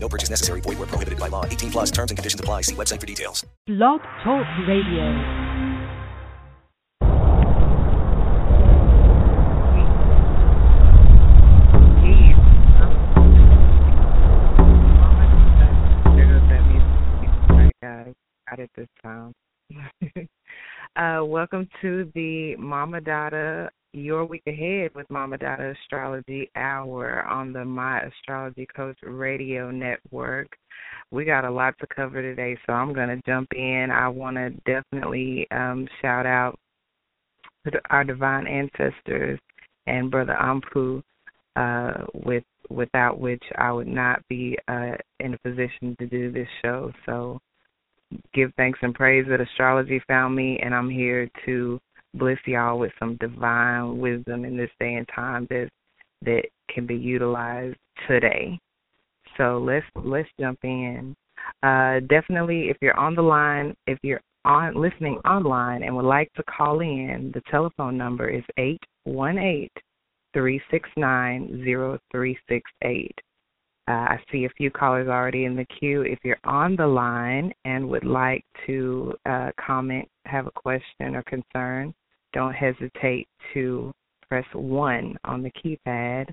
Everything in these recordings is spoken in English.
No purchase necessary. Void where prohibited by law. 18 plus terms and conditions apply. See website for details. Blog Talk Radio. Out at this time. uh, welcome to the Mama Dada Your Week Ahead with Mama Dada Astrology Hour on the My Astrology Coach Radio Network. We got a lot to cover today, so I'm going to jump in. I want to definitely um, shout out to our divine ancestors and Brother Ampu, uh, with without which I would not be uh, in a position to do this show. So give thanks and praise that astrology found me, and I'm here to bless y'all with some divine wisdom in this day and time that that can be utilized today. So let's let's jump in. Uh, definitely, if you're on the line, if you're on listening online and would like to call in, the telephone number is eight one eight three six nine zero three six eight. Uh, I see a few callers already in the queue. If you're on the line and would like to uh, comment, have a question or concern, don't hesitate to press 1 on the keypad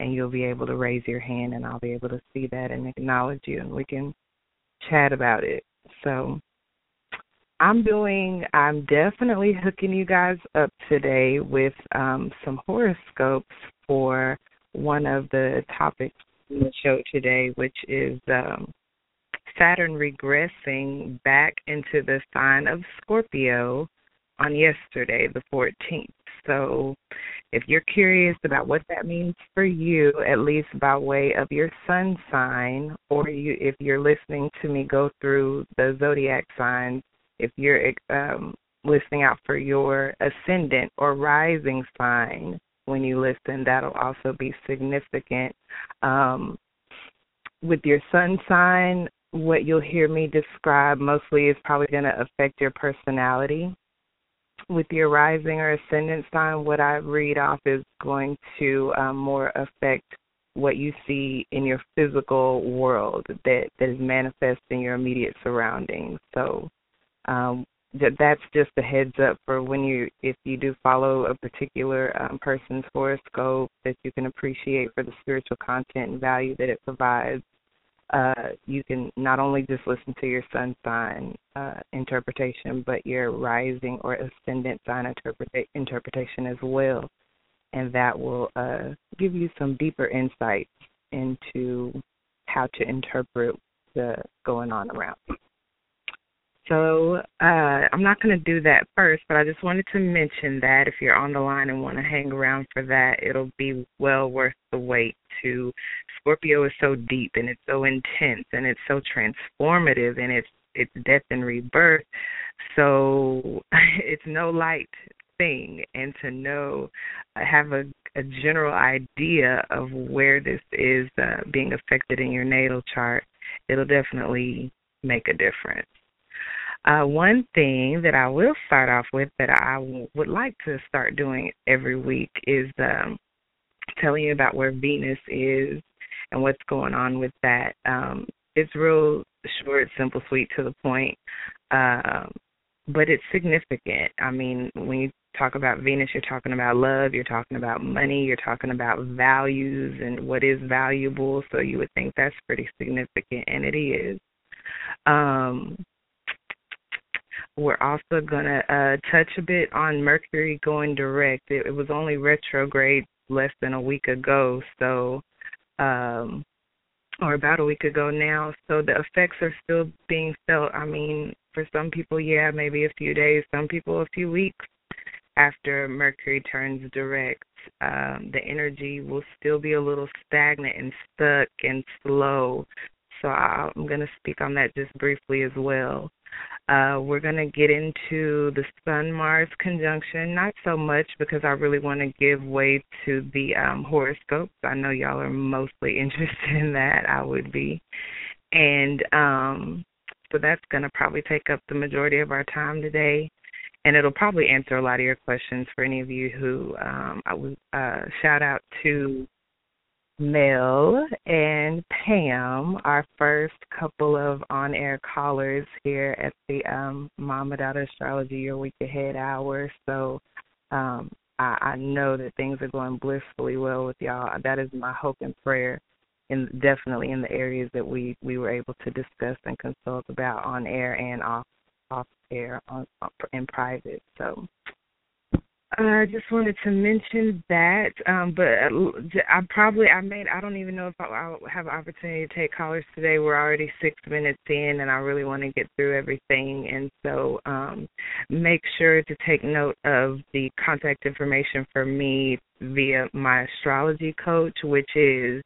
and you'll be able to raise your hand and I'll be able to see that and acknowledge you and we can chat about it. So I'm doing, I'm definitely hooking you guys up today with um, some horoscopes for one of the topics in the show today, which is um, Saturn regressing back into the sign of Scorpio on yesterday, the 14th. So, if you're curious about what that means for you, at least by way of your sun sign, or you, if you're listening to me go through the zodiac signs, if you're um, listening out for your ascendant or rising sign, when you listen. That'll also be significant. Um, with your sun sign, what you'll hear me describe mostly is probably going to affect your personality. With your rising or ascendant sign, what I read off is going to um, more affect what you see in your physical world that that is manifest in your immediate surroundings. So, um, that that's just a heads up for when you if you do follow a particular um, person's horoscope that you can appreciate for the spiritual content and value that it provides uh, you can not only just listen to your sun sign uh, interpretation, but your rising or ascendant sign interpreta- interpretation as well, and that will uh, give you some deeper insights into how to interpret the going on around. So uh, I'm not going to do that first, but I just wanted to mention that if you're on the line and want to hang around for that, it'll be well worth the wait. To Scorpio is so deep and it's so intense and it's so transformative and it's it's death and rebirth. So it's no light thing, and to know have a a general idea of where this is uh, being affected in your natal chart, it'll definitely make a difference. Uh, one thing that I will start off with that I w- would like to start doing every week is um, telling you about where Venus is and what's going on with that. Um, it's real short, simple, sweet, to the point, um, but it's significant. I mean, when you talk about Venus, you're talking about love, you're talking about money, you're talking about values and what is valuable. So you would think that's pretty significant, and it is. Um, we're also going to uh, touch a bit on Mercury going direct. It, it was only retrograde less than a week ago, so um, or about a week ago now. So the effects are still being felt. I mean, for some people, yeah, maybe a few days. Some people, a few weeks after Mercury turns direct. Um, the energy will still be a little stagnant and stuck and slow. So I'm going to speak on that just briefly as well. Uh, we're going to get into the Sun Mars conjunction, not so much because I really want to give way to the um, horoscopes. I know y'all are mostly interested in that. I would be. And um, so that's going to probably take up the majority of our time today. And it'll probably answer a lot of your questions for any of you who um, I would uh, shout out to Mel and Pam, our first couple of on air callers here at the um, Mama Dada Astrology Your Week Ahead Hour. So um, I, I know that things are going blissfully well with y'all. That is my hope and prayer, and definitely in the areas that we, we were able to discuss and consult about on air and off off air on, in private. So I just wanted to mention that, um, but I probably I made I don't even know if I'll, have an opportunity to take callers today. We're already six minutes in, and I really want to get through everything. And so, um, make sure to take note of the contact information for me via my astrology coach, which is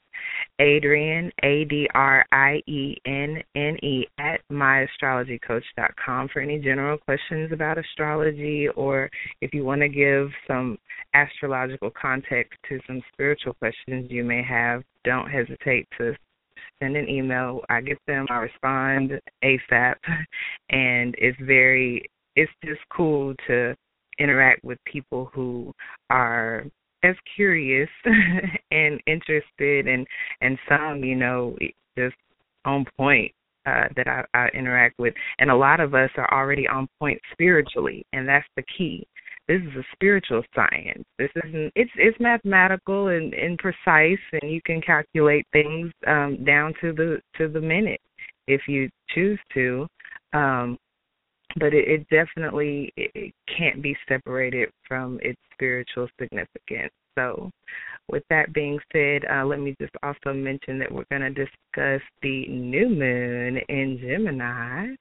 Adrienne, A D R I E N N E, at myastrologycoach.com for any general questions about astrology or if you want to give some astrological context to some spiritual questions you may have, don't hesitate to send an email. I get them, I respond ASAP, and it's very, it's just cool to interact with people who are as curious and interested and and some you know just on point uh, that I, I interact with. And a lot of us are already on point spiritually and that's the key. This is a spiritual science. This isn't it's it's mathematical and, and precise and you can calculate things um down to the to the minute if you choose to. Um but it, it definitely it, it can't be separated from its spiritual significance. So, with that being said, uh, let me just also mention that we're going to discuss the new moon in Gemini.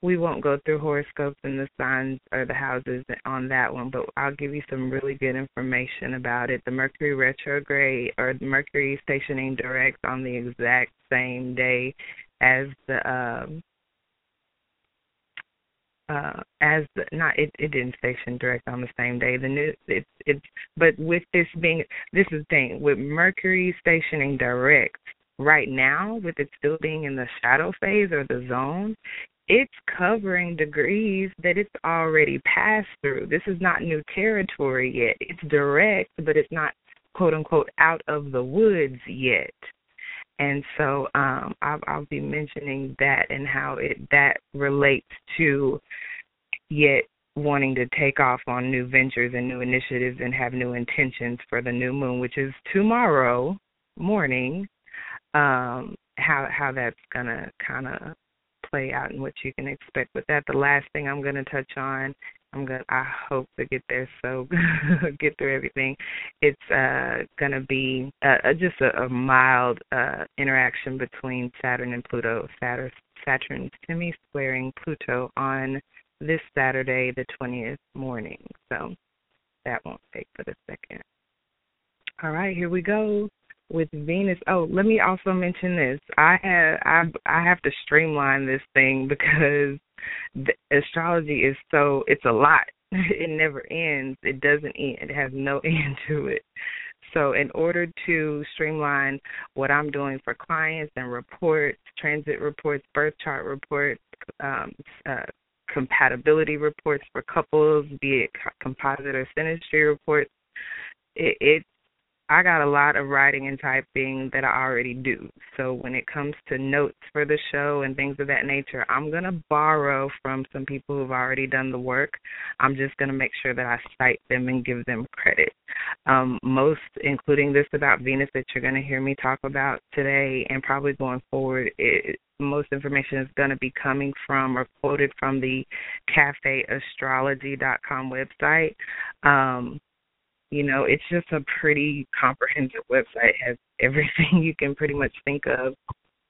We won't go through horoscopes and the signs or the houses on that one, but I'll give you some really good information about it. The Mercury retrograde or Mercury stationing direct on the exact same day as the um, uh as the, not it it didn't station direct on the same day. The new it's it's but with this being this is the thing with mercury stationing direct right now with it still being in the shadow phase or the zone it's covering degrees that it's already passed through. This is not new territory yet. It's direct but it's not quote unquote out of the woods yet and so um, I'll, I'll be mentioning that and how it that relates to yet wanting to take off on new ventures and new initiatives and have new intentions for the new moon, which is tomorrow morning. Um, how how that's gonna kind of play out and what you can expect with that. The last thing I'm gonna touch on I'm gonna. I hope to get there. So get through everything. It's uh gonna be uh, just a, a mild uh interaction between Saturn and Pluto. Saturn Saturn semi squaring Pluto on this Saturday, the 20th morning. So that won't take but a second. All right, here we go with Venus. Oh, let me also mention this. I have I I have to streamline this thing because astrology is so it's a lot. It never ends. It doesn't end. It has no end to it. So, in order to streamline what I'm doing for clients and reports, transit reports, birth chart reports, um, uh, compatibility reports for couples, be it composite or synastry reports, it, it I got a lot of writing and typing that I already do. So when it comes to notes for the show and things of that nature, I'm going to borrow from some people who've already done the work. I'm just going to make sure that I cite them and give them credit. Um, most, including this about Venus that you're going to hear me talk about today and probably going forward, it, most information is going to be coming from or quoted from the cafeastrology.com website. Um, you know, it's just a pretty comprehensive website. It has everything you can pretty much think of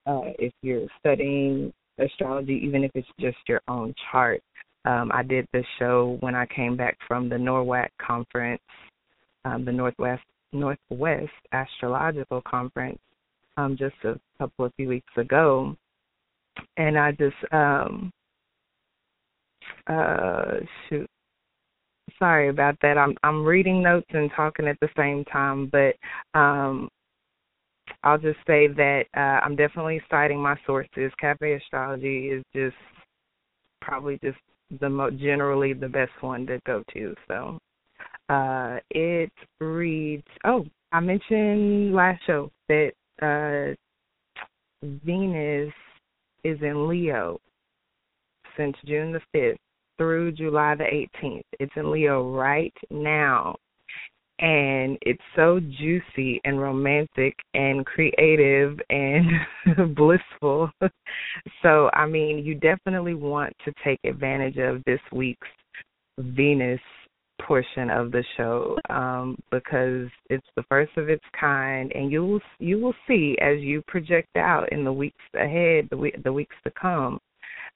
uh, if you're studying astrology, even if it's just your own chart. Um, I did this show when I came back from the NORWAC conference, um, the Northwest Northwest Astrological Conference, um, just a couple of few weeks ago, and I just um, uh shoot. Sorry about that. I'm I'm reading notes and talking at the same time, but um I'll just say that uh I'm definitely citing my sources. Cafe Astrology is just probably just the mo- generally the best one to go to. So uh it reads oh, I mentioned last show that uh Venus is in Leo since June the 5th through July the 18th. It's in Leo right now. And it's so juicy and romantic and creative and blissful. so, I mean, you definitely want to take advantage of this week's Venus portion of the show um, because it's the first of its kind, and you will you will see as you project out in the weeks ahead, the the weeks to come,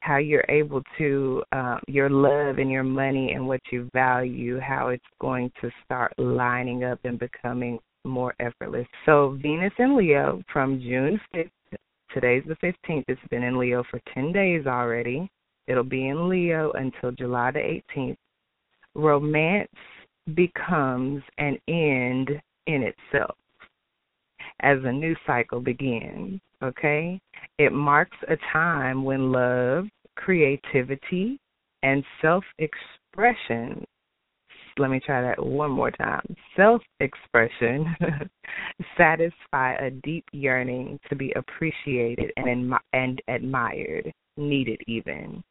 how you're able to uh, your love and your money and what you value, how it's going to start lining up and becoming more effortless. So Venus in Leo from June 5th. Today's the 15th. It's been in Leo for 10 days already. It'll be in Leo until July the 18th romance becomes an end in itself as a new cycle begins, okay? It marks a time when love, creativity, and self expression let me try that one more time. Self expression satisfy a deep yearning to be appreciated and, and admired, needed even.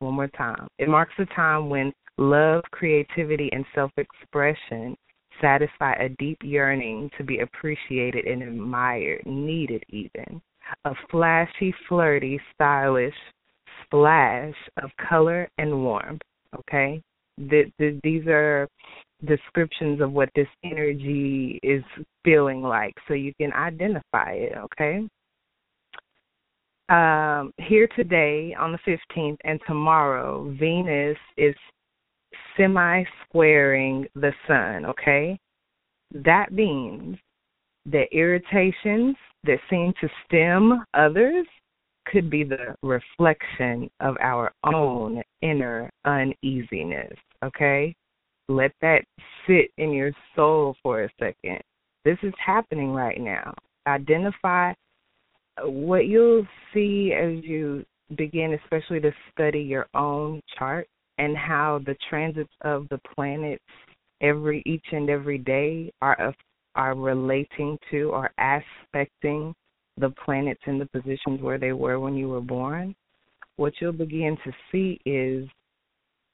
One more time. It marks a time when love, creativity, and self expression satisfy a deep yearning to be appreciated and admired, needed even. A flashy, flirty, stylish splash of color and warmth. Okay? The, the, these are descriptions of what this energy is feeling like so you can identify it, okay? um, here today on the 15th and tomorrow, Venus is semi squaring the sun, okay? That means that irritations that seem to stem others could be the reflection of our own inner uneasiness, okay? Let that sit in your soul for a second. This is happening right now. Identify what you'll see as you begin, especially to study your own chart and how the transits of the planets every each and every day are are relating to or aspecting the planets in the positions where they were when you were born, what you'll begin to see is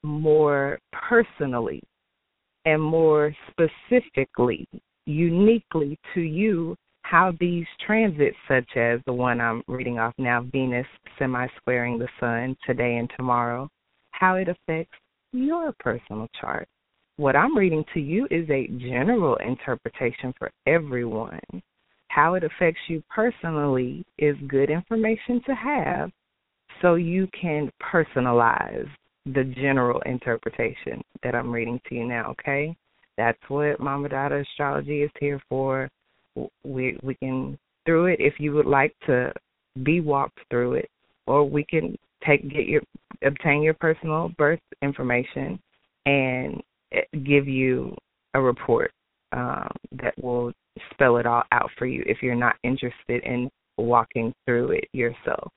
more personally and more specifically, uniquely to you, how these transits, such as the one I'm reading off now, Venus semi squaring the sun today and tomorrow, how it affects your personal chart. What I'm reading to you is a general interpretation for everyone. How it affects you personally is good information to have so you can personalize the general interpretation that I'm reading to you now, okay? That's what Mama Dada Astrology is here for we we can through it if you would like to be walked through it, or we can take get your obtain your personal birth information and eh, give you a report um, that will spell it all out for you if you're not interested in walking through it yourself.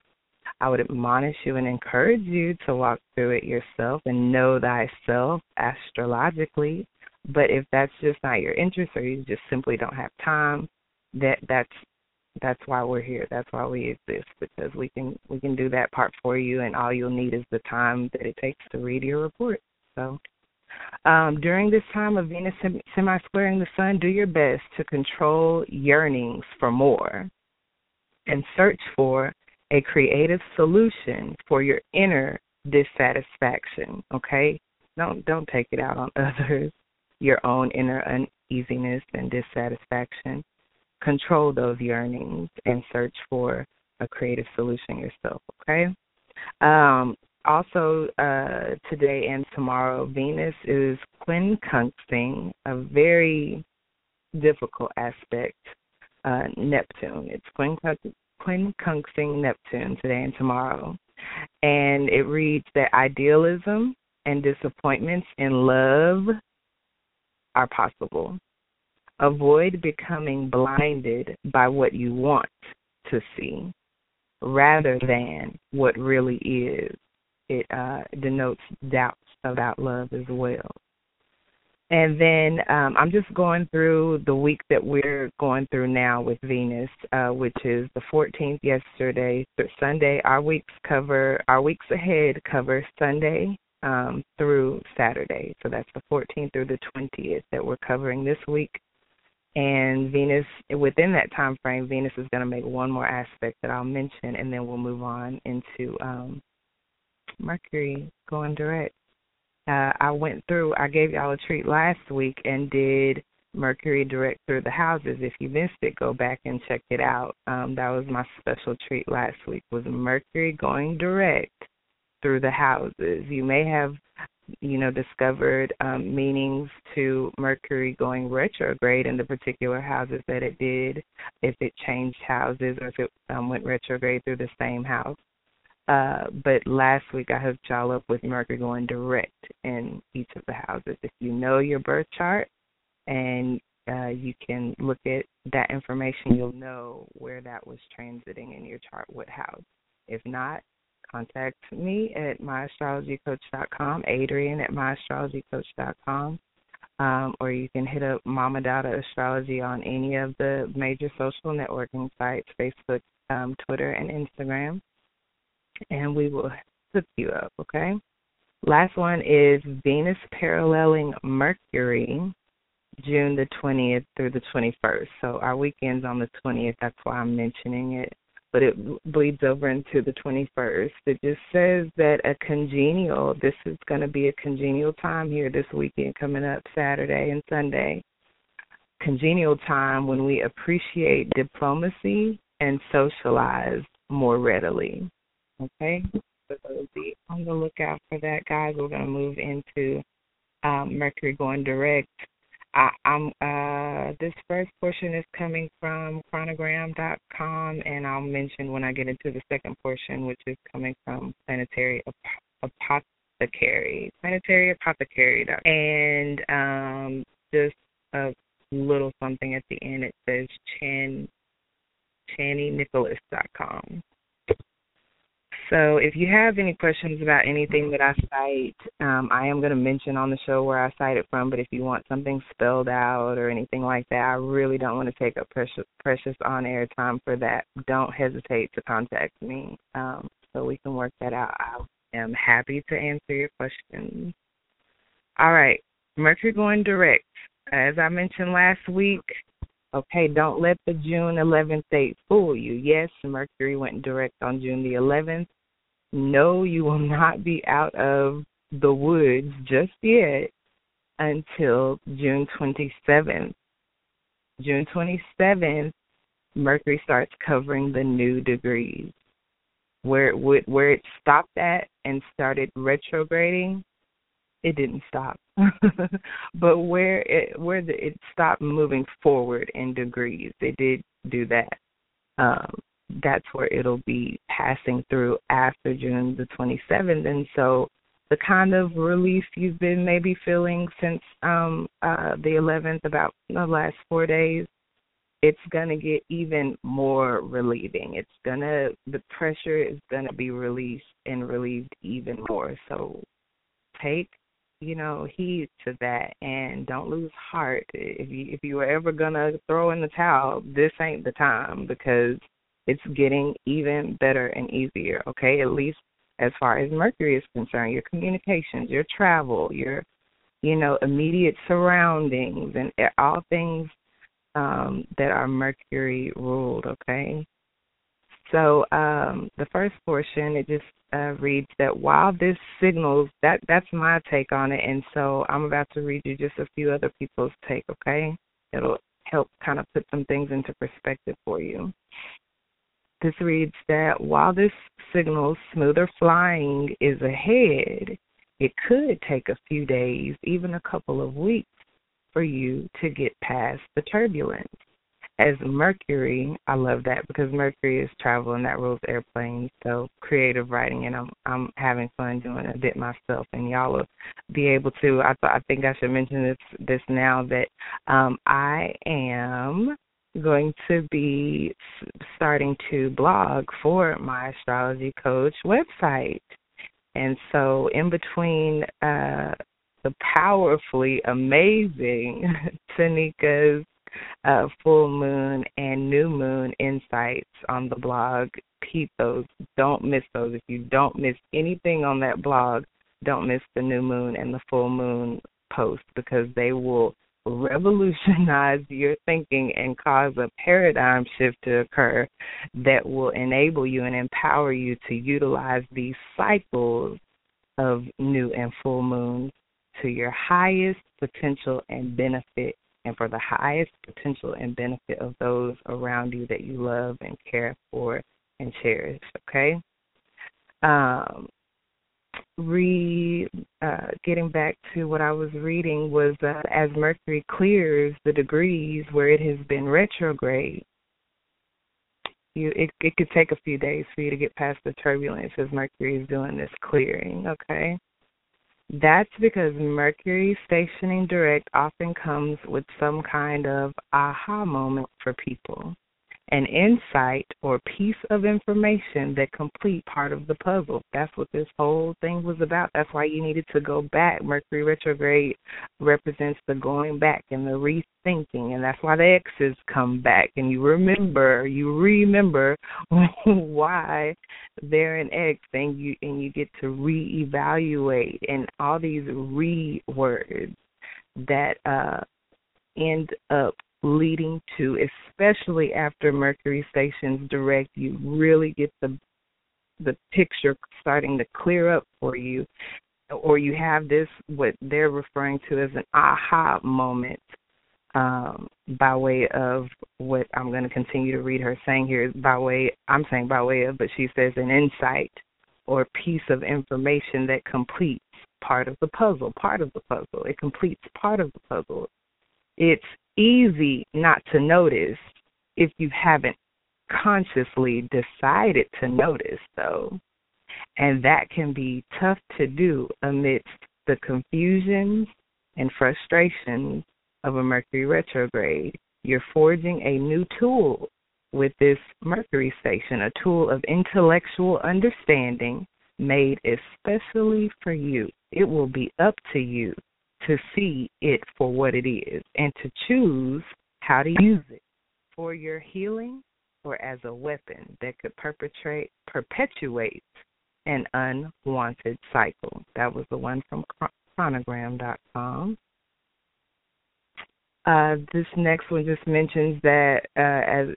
I would admonish you and encourage you to walk through it yourself and know thyself astrologically but if that's just not your interest or you just simply don't have time, that that's that's why we're here. That's why we exist because we can we can do that part for you, and all you'll need is the time that it takes to read your report. So, um, during this time of Venus semi squaring the Sun, do your best to control yearnings for more, and search for a creative solution for your inner dissatisfaction. Okay, don't don't take it out on others your own inner uneasiness and dissatisfaction. Control those yearnings and search for a creative solution yourself, okay? Um, also, uh, today and tomorrow, Venus is quincunxing a very difficult aspect, uh, Neptune. It's quincunxing Neptune today and tomorrow. and it reads that idealism and disappointments in love are possible. Avoid becoming blinded by what you want to see rather than what really is. It uh, denotes doubts about love as well. And then um, I'm just going through the week that we're going through now with Venus, uh, which is the 14th yesterday Sunday. Our weeks cover our weeks ahead cover Sunday um, through Saturday. So that's the 14th through the 20th that we're covering this week. And Venus, within that time frame, Venus is going to make one more aspect that I'll mention, and then we'll move on into um, Mercury going direct. Uh, I went through, I gave y'all a treat last week and did Mercury direct through the houses. If you missed it, go back and check it out. Um, that was my special treat last week was Mercury going direct through the houses. You may have, you know, discovered um, meanings to Mercury going retrograde in the particular houses that it did, if it changed houses or if it um, went retrograde through the same house. Uh, but last week I hooked y'all up with Mercury going direct in each of the houses. If you know your birth chart and uh, you can look at that information, you'll know where that was transiting in your chart, what house. If not, contact me at myastrologycoach.com, Adrienne at myastrologycoach.com, um, or you can hit up Mama Dada Astrology on any of the major social networking sites Facebook, um, Twitter, and Instagram, and we will hook you up, okay? Last one is Venus paralleling Mercury, June the 20th through the 21st. So our weekend's on the 20th. That's why I'm mentioning it but it bleeds over into the 21st. It just says that a congenial, this is going to be a congenial time here this weekend coming up Saturday and Sunday. Congenial time when we appreciate diplomacy and socialize more readily. Okay? So be on the lookout for that, guys. We're going to move into um, Mercury going direct I, I'm uh, this first portion is coming from chronogram.com, and I'll mention when I get into the second portion, which is coming from Planetary Apothecary, Planetary Apothecary, and um, just a little something at the end. It says Chan ChaniNicholas.com. So if you have any questions about anything that I cite, um, I am going to mention on the show where I cite it from. But if you want something spelled out or anything like that, I really don't want to take up precious, precious on-air time for that. Don't hesitate to contact me um, so we can work that out. I am happy to answer your questions. All right, Mercury going direct. As I mentioned last week, Okay, don't let the June 11th date fool you. Yes, Mercury went direct on June the 11th, no, you will not be out of the woods just yet until June 27th. June 27th, Mercury starts covering the new degrees. Where it would, where it stopped at and started retrograding, it didn't stop. but where it where the, it stopped moving forward in degrees, it did do that. Um, that's where it'll be passing through after June the 27th. And so the kind of relief you've been maybe feeling since um uh the 11th about the last 4 days it's going to get even more relieving. It's going to the pressure is going to be released and relieved even more. So take you know heed to that and don't lose heart. If you if you were ever going to throw in the towel this ain't the time because it's getting even better and easier, okay? At least as far as Mercury is concerned, your communications, your travel, your you know, immediate surroundings and all things um that are Mercury ruled, okay? So um the first portion it just uh, reads that while this signals that that's my take on it and so I'm about to read you just a few other people's take, okay? It'll help kind of put some things into perspective for you. This reads that while this signals smoother flying is ahead, it could take a few days, even a couple of weeks, for you to get past the turbulence. as Mercury, I love that because Mercury is travel and that rules airplanes. So creative writing, and I'm I'm having fun doing a bit myself, and y'all will be able to. I I think I should mention this this now that um, I am going to be starting to blog for my astrology coach website. And so, in between uh, the powerfully amazing Tanika's uh, full moon and new moon insights on the blog. Keep those. Don't miss those. If you don't miss anything on that blog, don't miss the new moon and the full moon post because they will revolutionize your thinking and cause a paradigm shift to occur that will enable you and empower you to utilize these cycles of new and full moons to your highest potential and benefit and for the highest potential and benefit of those around you that you love and care for and cherish. Okay. Um, re uh, getting back to what I was reading was uh, as Mercury clears the degrees where it has been retrograde. You, it, it could take a few days for you to get past the turbulence as Mercury is doing this clearing. Okay, that's because Mercury stationing direct often comes with some kind of aha moment for people, an insight or piece of information that complete part of the puzzle. That's what this whole thing was about. That's why you needed to go back. Mercury retrograde represents the going back and the rethinking, and that's why the X's come back. And you remember, you remember why they're an X, and you and you get to reevaluate and all these re words that uh end up leading to, especially after Mercury stations direct, you really get the the picture starting to clear up for you, or you have this what they're referring to as an aha moment um, by way of what I'm going to continue to read her saying here by way I'm saying by way of, but she says an insight or piece of information that completes part of the puzzle, part of the puzzle. It completes part of the puzzle. It's easy not to notice if you haven't consciously decided to notice, though. And that can be tough to do amidst the confusions and frustrations of a Mercury retrograde. You're forging a new tool with this Mercury station, a tool of intellectual understanding made especially for you. It will be up to you to see it for what it is and to choose how to use it for your healing or as a weapon that could perpetrate perpetuate an unwanted cycle. That was the one from chronogram.com. Uh, this next one just mentions that uh, as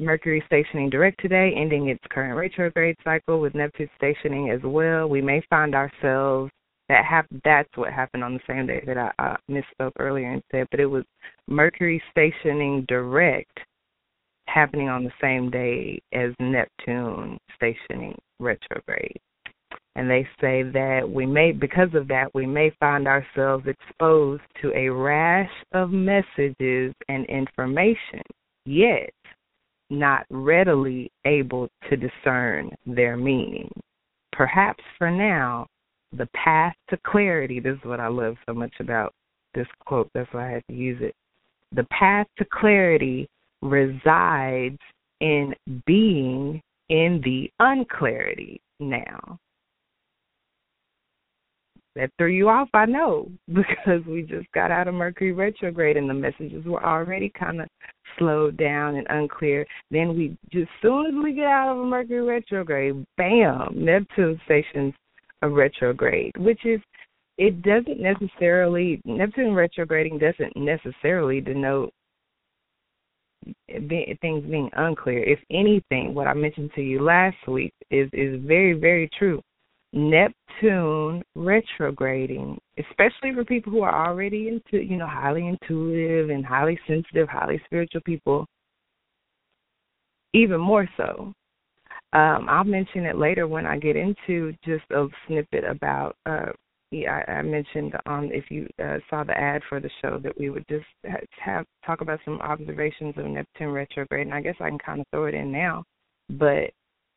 Mercury stationing direct today, ending its current retrograde cycle with Neptune stationing as well, we may find ourselves that hap- that's what happened on the same day that I, I misspoke earlier and said, but it was Mercury stationing direct happening on the same day as Neptune stationing retrograde. And they say that we may, because of that, we may find ourselves exposed to a rash of messages and information, yet not readily able to discern their meaning. Perhaps for now, the path to clarity, this is what I love so much about this quote, that's why I had to use it. The path to clarity resides in being in the unclarity now. That threw you off, I know, because we just got out of Mercury retrograde and the messages were already kind of slowed down and unclear. Then we just as soon as we get out of Mercury retrograde, bam, Neptune stations a retrograde, which is it doesn't necessarily Neptune retrograding doesn't necessarily denote things being unclear. If anything, what I mentioned to you last week is is very very true. Neptune retrograding, especially for people who are already into you know highly intuitive and highly sensitive, highly spiritual people, even more so. Um, I'll mention it later when I get into just a snippet about uh, I, I mentioned on if you uh, saw the ad for the show that we would just have talk about some observations of Neptune retrograde, and I guess I can kind of throw it in now. But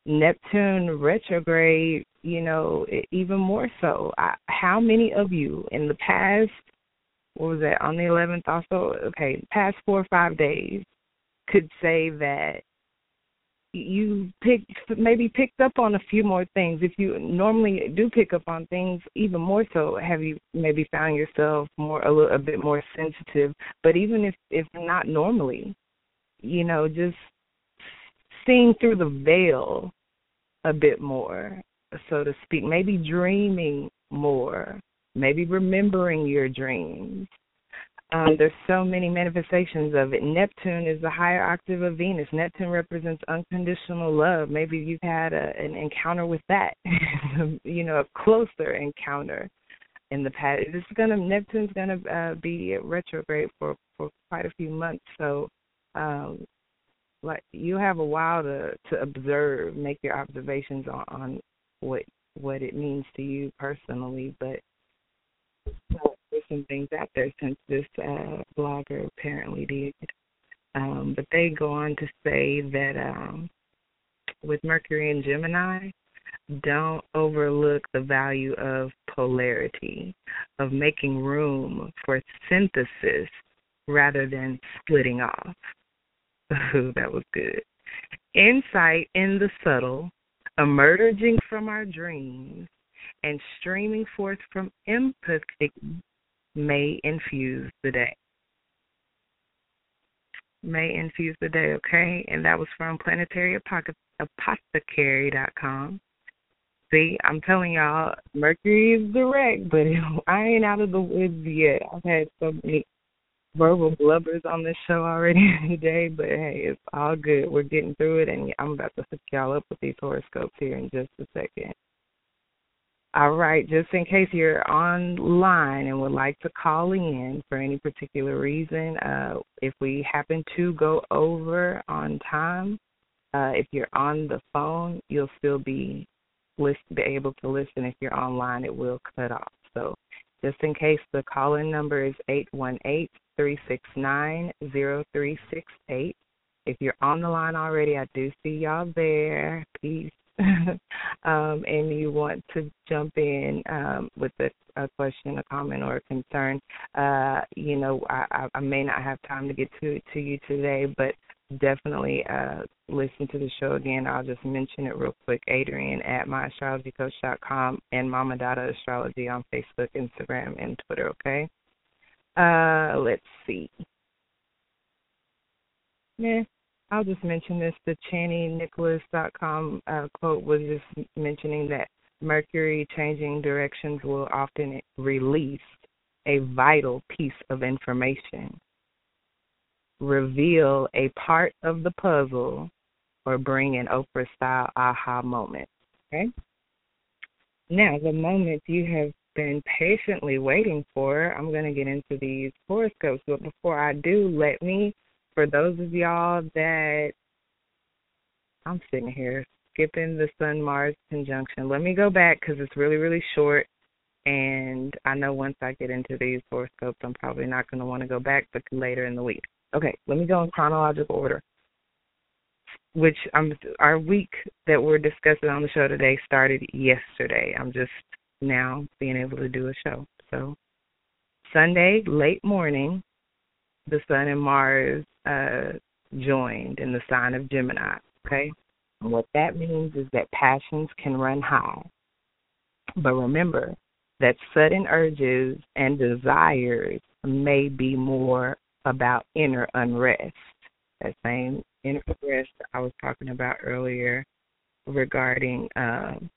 Neptune retrograde, you know, even more so. I, how many of you in the past, what was that, on the 11th also, okay, past four or five days could say that you picked maybe picked up on a few more things. If you normally do pick up on things, even more so, have you maybe found yourself more a little a bit more sensitive? But even if if not normally, you know, just seeing through the veil a bit more, so to speak. Maybe dreaming more. Maybe remembering your dreams. Um, there's so many manifestations of it. Neptune is the higher octave of Venus. Neptune represents unconditional love. Maybe you've had a, an encounter with that, you know, a closer encounter in the past. It's gonna Neptune's gonna uh, be retrograde for for quite a few months. So, um, like you have a while to to observe, make your observations on, on what what it means to you personally, but there's some things out there since this uh, blogger apparently did. Um, but they go on to say that um, with Mercury and Gemini, don't overlook the value of polarity, of making room for synthesis rather than splitting off. Ooh, that was good. Insight in the subtle, emerging from our dreams, and streaming forth from empathy may infuse the day. May infuse the day, okay? And that was from planetary.apothecary.com. See, I'm telling y'all, Mercury is direct, but I ain't out of the woods yet. I've had so many verbal blubbers on this show already today, but hey, it's all good. We're getting through it, and I'm about to hook y'all up with these horoscopes here in just a second. All right, just in case you're online and would like to call in for any particular reason, uh, if we happen to go over on time, uh, if you're on the phone, you'll still be list, be able to listen. If you're online, it will cut off. So, just in case, the call-in number is eight one eight three six nine zero three six eight. If you're on the line already, I do see y'all there. Peace. um, and you want to jump in um, with a, a, question, a comment, or a concern, uh, you know, I, I, may not have time to get to to you today, but definitely uh, listen to the show again. I'll just mention it real quick. Adrienne at myastrologycoach.com and Mama Dada Astrology on Facebook, Instagram, and Twitter. Okay. Uh, let's see. Yeah, I'll just mention this. The ChaniNicholas.com uh, quote was just mentioning that Mercury changing directions will often release a vital piece of information, reveal a part of the puzzle, or bring an Oprah style aha moment. Okay? Now, the moment you have been patiently waiting for, I'm going to get into these horoscopes. But before I do, let me for those of y'all that I'm sitting here skipping the Sun Mars conjunction. Let me go back because it's really, really short. And I know once I get into these horoscopes, I'm probably not going to want to go back, but later in the week. Okay, let me go in chronological order. Which um, our week that we're discussing on the show today started yesterday. I'm just now being able to do a show. So Sunday, late morning, the Sun and Mars uh, joined in the sign of Gemini. Okay? And what that means is that passions can run high. But remember that sudden urges and desires may be more about inner unrest. That same inner unrest I was talking about earlier regarding um,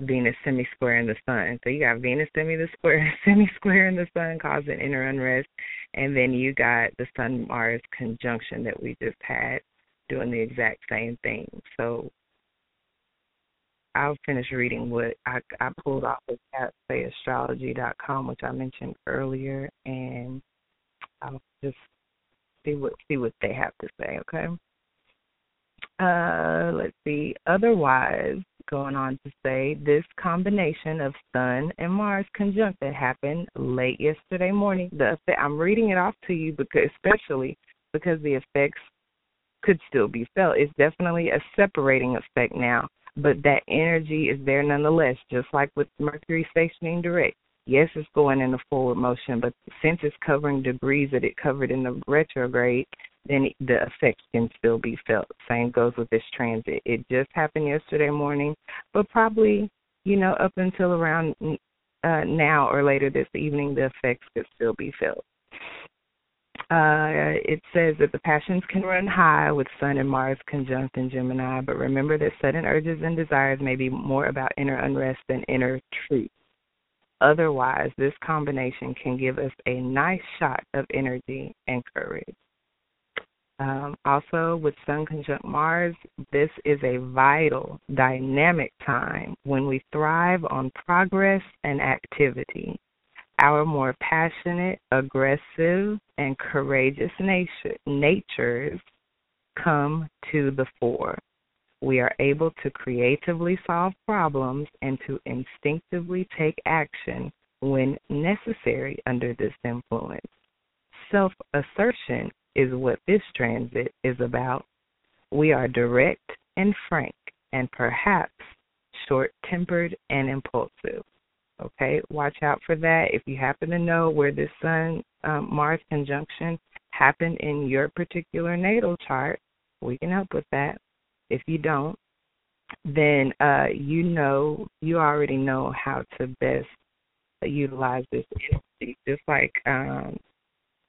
Venus semi square in the sun. So you got Venus semi the square semi square in the sun causing inner unrest, and then you got the Sun Mars conjunction that we just had doing the exact same thing. So I'll finish reading what I, I pulled off of astrology.com, which I mentioned earlier, and I'll just see what see what they have to say. Okay. Uh, let's see. Otherwise, going on to say this combination of Sun and Mars conjunct that happened late yesterday morning. The effect, I'm reading it off to you because, especially because the effects could still be felt. It's definitely a separating effect now, but that energy is there nonetheless. Just like with Mercury stationing direct, yes, it's going in a forward motion, but since it's covering degrees that it covered in the retrograde, then the effects can still be felt. Same goes with this transit. It just happened yesterday morning, but probably, you know, up until around uh, now or later this evening, the effects could still be felt. Uh, it says that the passions can run high with Sun and Mars conjunct in Gemini, but remember that sudden urges and desires may be more about inner unrest than inner truth. Otherwise, this combination can give us a nice shot of energy and courage. Um, also, with Sun conjunct Mars, this is a vital, dynamic time when we thrive on progress and activity. Our more passionate, aggressive, and courageous nature, natures come to the fore. We are able to creatively solve problems and to instinctively take action when necessary under this influence. Self assertion is what this transit is about. We are direct and frank, and perhaps short tempered and impulsive. Okay, watch out for that. If you happen to know where this Sun um, Mars conjunction happened in your particular natal chart, we can help with that. If you don't, then uh, you know you already know how to best utilize this energy. Just like um,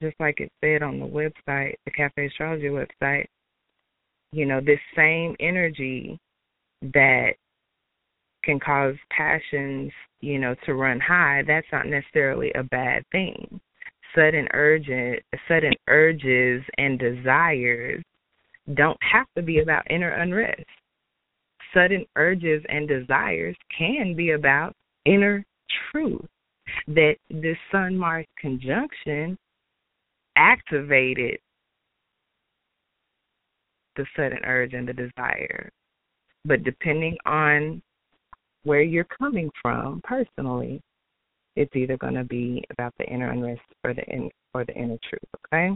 just like it said on the website, the Cafe Astrology website, you know, this same energy that can cause passions, you know, to run high, that's not necessarily a bad thing. Sudden urgent sudden urges and desires don't have to be about inner unrest. Sudden urges and desires can be about inner truth. That this Sun Mars conjunction activated the sudden urge and the desire. But depending on where you're coming from personally, it's either going to be about the inner unrest or the in, or the inner truth. Okay,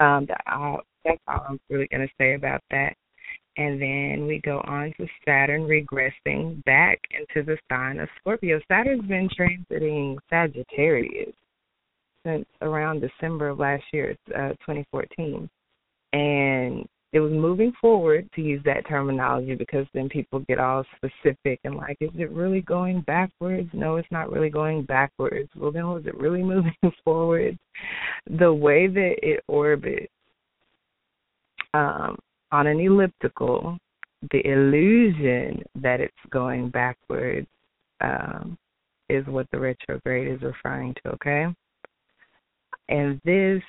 um, that all, that's all I'm really going to say about that. And then we go on to Saturn regressing back into the sign of Scorpio. Saturn's been transiting Sagittarius since around December of last year, uh, 2014. And it was moving forward to use that terminology because then people get all specific and like, is it really going backwards? No, it's not really going backwards. Well, then was it really moving forward? The way that it orbits um, on an elliptical, the illusion that it's going backwards um, is what the retrograde is referring to, okay? And this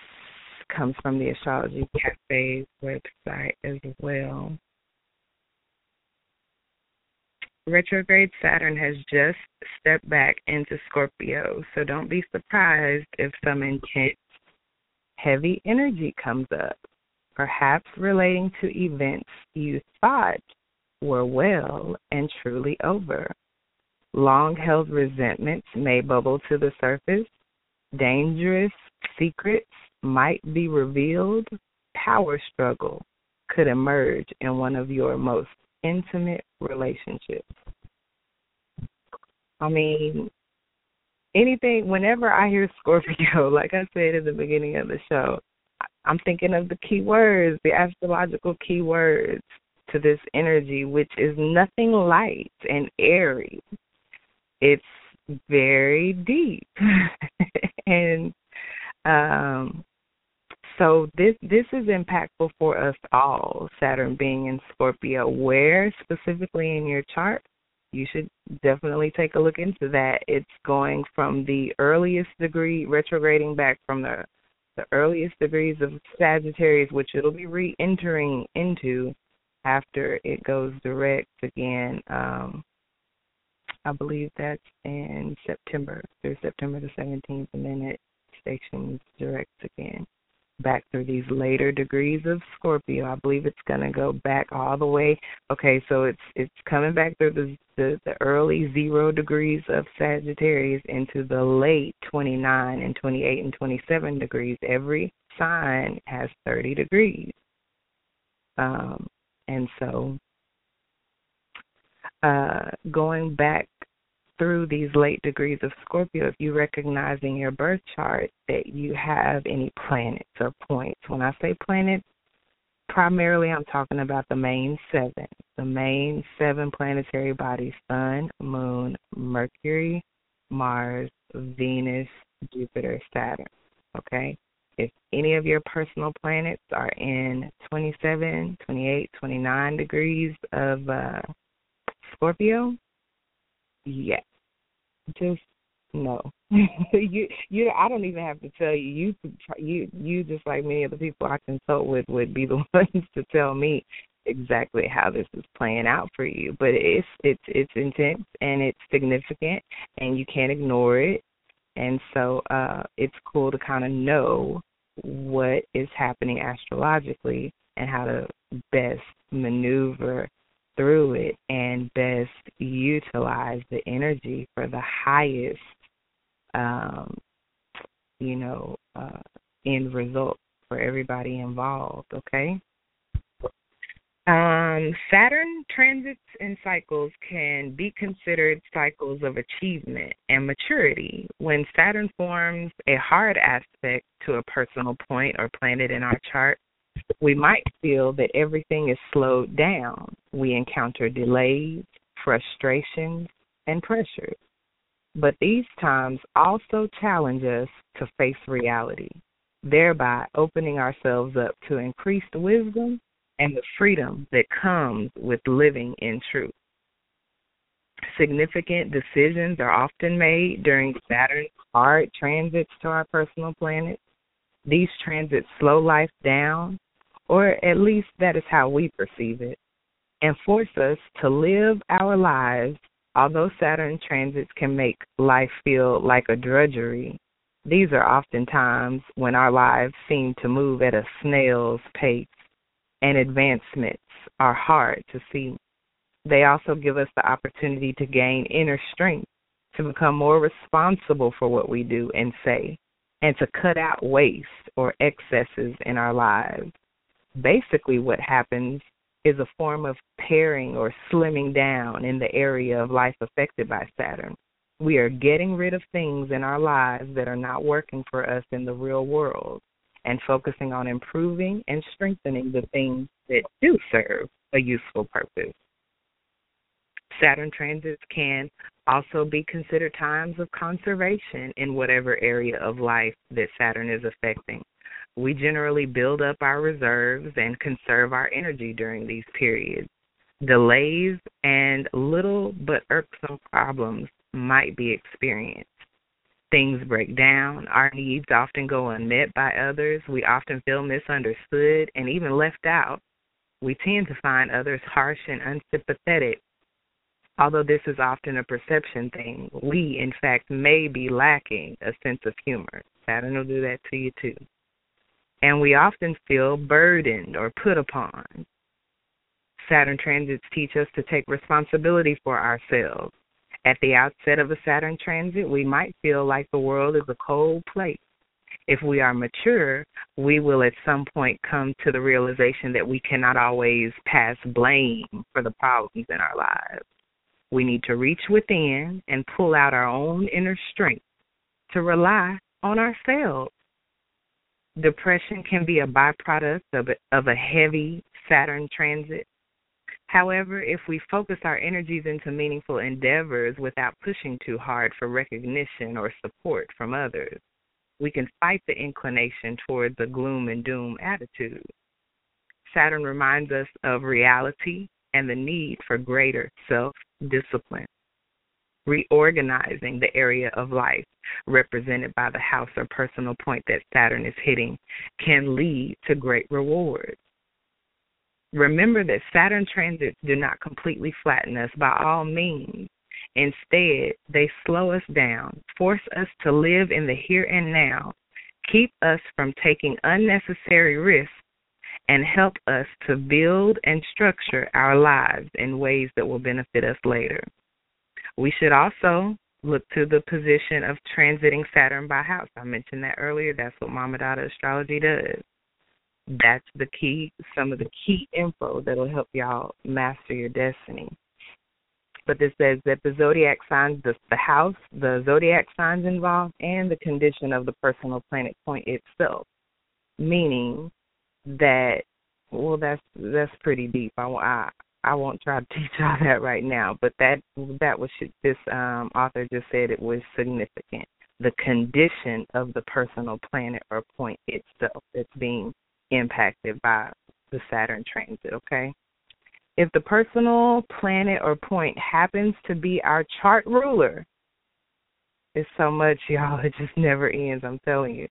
comes from the Astrology Cafe's website as well. Retrograde Saturn has just stepped back into Scorpio, so don't be surprised if some intense, heavy energy comes up, perhaps relating to events you thought were well and truly over. Long held resentments may bubble to the surface. Dangerous secrets might be revealed, power struggle could emerge in one of your most intimate relationships. I mean, anything, whenever I hear Scorpio, like I said at the beginning of the show, I'm thinking of the key words, the astrological key words to this energy, which is nothing light and airy. It's very deep. and um, so this this is impactful for us all. Saturn being in Scorpio, where specifically in your chart, you should definitely take a look into that. It's going from the earliest degree, retrograding back from the the earliest degrees of Sagittarius, which it'll be re-entering into after it goes direct again. Um, I believe that's in September through September the 17th, and then it stations direct again. back through these later degrees of Scorpio. I believe it's going to go back all the way. Okay, so it's it's coming back through the, the the early 0 degrees of Sagittarius into the late 29 and 28 and 27 degrees. Every sign has 30 degrees. Um and so uh going back through these late degrees of Scorpio, if you recognize in your birth chart that you have any planets or points. When I say planets, primarily I'm talking about the main seven. The main seven planetary bodies Sun, Moon, Mercury, Mars, Venus, Jupiter, Saturn. Okay? If any of your personal planets are in 27, 28, 29 degrees of uh, Scorpio, yes. Just no. you you I don't even have to tell you. You you you just like many of the people I consult with would be the ones to tell me exactly how this is playing out for you. But it's it's it's intense and it's significant and you can't ignore it. And so uh it's cool to kind of know what is happening astrologically and how to best maneuver through it and best utilize the energy for the highest um you know uh end result for everybody involved okay um, Saturn transits and cycles can be considered cycles of achievement and maturity. When Saturn forms a hard aspect to a personal point or planet in our chart, we might feel that everything is slowed down. We encounter delays, frustrations, and pressures. But these times also challenge us to face reality, thereby opening ourselves up to increased wisdom and the freedom that comes with living in truth. Significant decisions are often made during Saturn's hard transits to our personal planet. These transits slow life down or at least that is how we perceive it, and force us to live our lives. Although Saturn transits can make life feel like a drudgery, these are often times when our lives seem to move at a snail's pace and advancements are hard to see. They also give us the opportunity to gain inner strength, to become more responsible for what we do and say, and to cut out waste or excesses in our lives basically what happens is a form of paring or slimming down in the area of life affected by Saturn. We are getting rid of things in our lives that are not working for us in the real world and focusing on improving and strengthening the things that do serve a useful purpose. Saturn transits can also be considered times of conservation in whatever area of life that Saturn is affecting. We generally build up our reserves and conserve our energy during these periods. Delays and little but irksome problems might be experienced. Things break down. Our needs often go unmet by others. We often feel misunderstood and even left out. We tend to find others harsh and unsympathetic. Although this is often a perception thing, we, in fact, may be lacking a sense of humor. Saturn will do that to you, too and we often feel burdened or put upon. Saturn transits teach us to take responsibility for ourselves. At the outset of a Saturn transit, we might feel like the world is a cold place. If we are mature, we will at some point come to the realization that we cannot always pass blame for the problems in our lives. We need to reach within and pull out our own inner strength to rely on ourselves Depression can be a byproduct of a, of a heavy Saturn transit. However, if we focus our energies into meaningful endeavors without pushing too hard for recognition or support from others, we can fight the inclination towards the gloom and doom attitude. Saturn reminds us of reality and the need for greater self discipline reorganizing the area of life represented by the house or personal point that Saturn is hitting can lead to great rewards. Remember that Saturn transits do not completely flatten us by all means. Instead, they slow us down, force us to live in the here and now, keep us from taking unnecessary risks, and help us to build and structure our lives in ways that will benefit us later. We should also look to the position of transiting Saturn by house. I mentioned that earlier. That's what Mama Dada Astrology does. That's the key, some of the key info that'll help y'all master your destiny. But this says that the zodiac signs, the, the house, the zodiac signs involved, and the condition of the personal planet point itself. Meaning that, well, that's that's pretty deep. I, I I won't try to teach y'all that right now, but that that was this um, author just said it was significant. The condition of the personal planet or point itself that's being impacted by the Saturn transit. Okay, if the personal planet or point happens to be our chart ruler, it's so much, y'all. It just never ends. I'm telling you.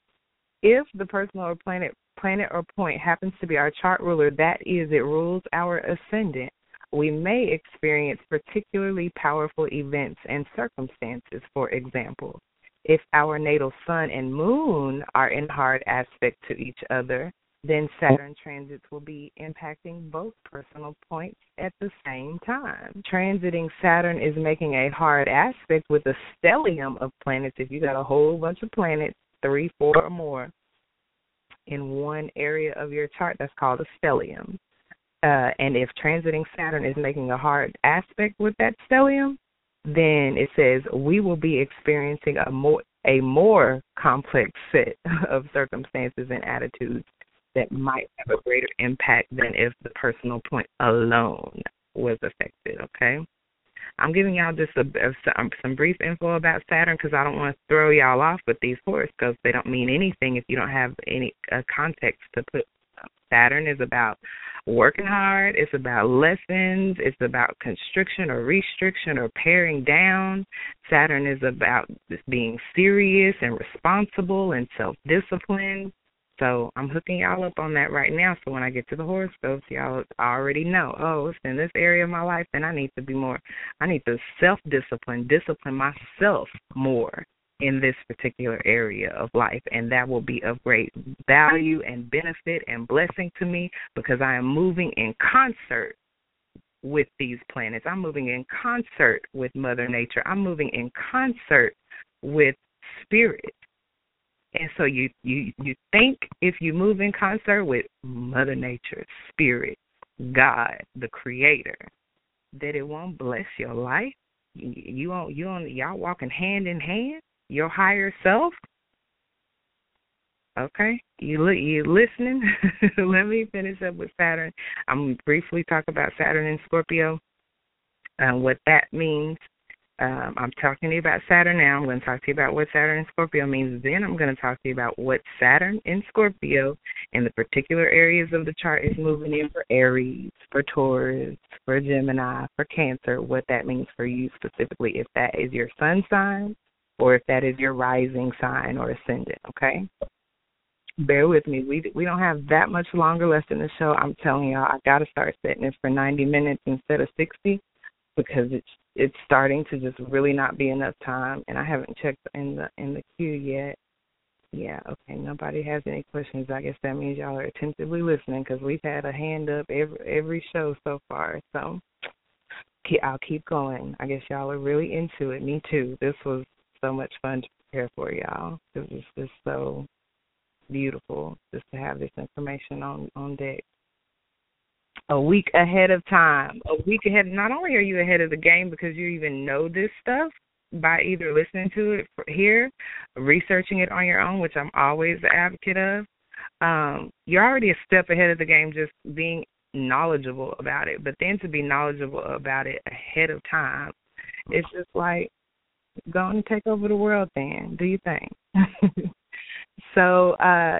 If the personal or planet planet or point happens to be our chart ruler, that is, it rules our ascendant we may experience particularly powerful events and circumstances, for example. If our natal sun and moon are in hard aspect to each other, then Saturn transits will be impacting both personal points at the same time. Transiting Saturn is making a hard aspect with a stellium of planets. If you got a whole bunch of planets, three, four, or more, in one area of your chart, that's called a stellium. Uh, and if transiting Saturn is making a hard aspect with that stellium, then it says we will be experiencing a more a more complex set of circumstances and attitudes that might have a greater impact than if the personal point alone was affected. Okay, I'm giving y'all just a, a some, some brief info about Saturn because I don't want to throw y'all off with these horoscopes. They don't mean anything if you don't have any uh, context to put. Saturn is about working hard. It's about lessons. It's about constriction or restriction or paring down. Saturn is about being serious and responsible and self discipline. So I'm hooking y'all up on that right now. So when I get to the horoscopes, y'all already know, oh, it's in this area of my life, and I need to be more, I need to self discipline, discipline myself more in this particular area of life, and that will be of great value and benefit and blessing to me because I am moving in concert with these planets. I'm moving in concert with Mother Nature. I'm moving in concert with spirit. And so you you you think if you move in concert with Mother Nature, spirit, God, the creator, that it won't bless your life? You, you won't you won't y'all walking hand in hand? Your higher self. Okay, you you listening? Let me finish up with Saturn. I'm briefly talk about Saturn and Scorpio, uh, what that means. Um, I'm talking to you about Saturn now. I'm going to talk to you about what Saturn and Scorpio means. Then I'm going to talk to you about what Saturn in Scorpio in the particular areas of the chart is moving in for Aries, for Taurus, for Gemini, for Cancer, what that means for you specifically, if that is your sun sign or if that is your rising sign or ascendant, okay? Bear with me. We we don't have that much longer left in the show. I'm telling y'all, I got to start setting it for 90 minutes instead of 60 because it's it's starting to just really not be enough time and I haven't checked in the in the queue yet. Yeah, okay. Nobody has any questions. I guess that means y'all are attentively listening because we've had a hand up every every show so far. So I'll keep going. I guess y'all are really into it. Me too. This was so much fun to prepare for y'all. It was just so beautiful just to have this information on on deck. A week ahead of time. A week ahead. Not only are you ahead of the game because you even know this stuff by either listening to it here, researching it on your own, which I'm always the advocate of. Um, you're already a step ahead of the game just being knowledgeable about it. But then to be knowledgeable about it ahead of time, it's just like go and take over the world then. Do you think? so, uh,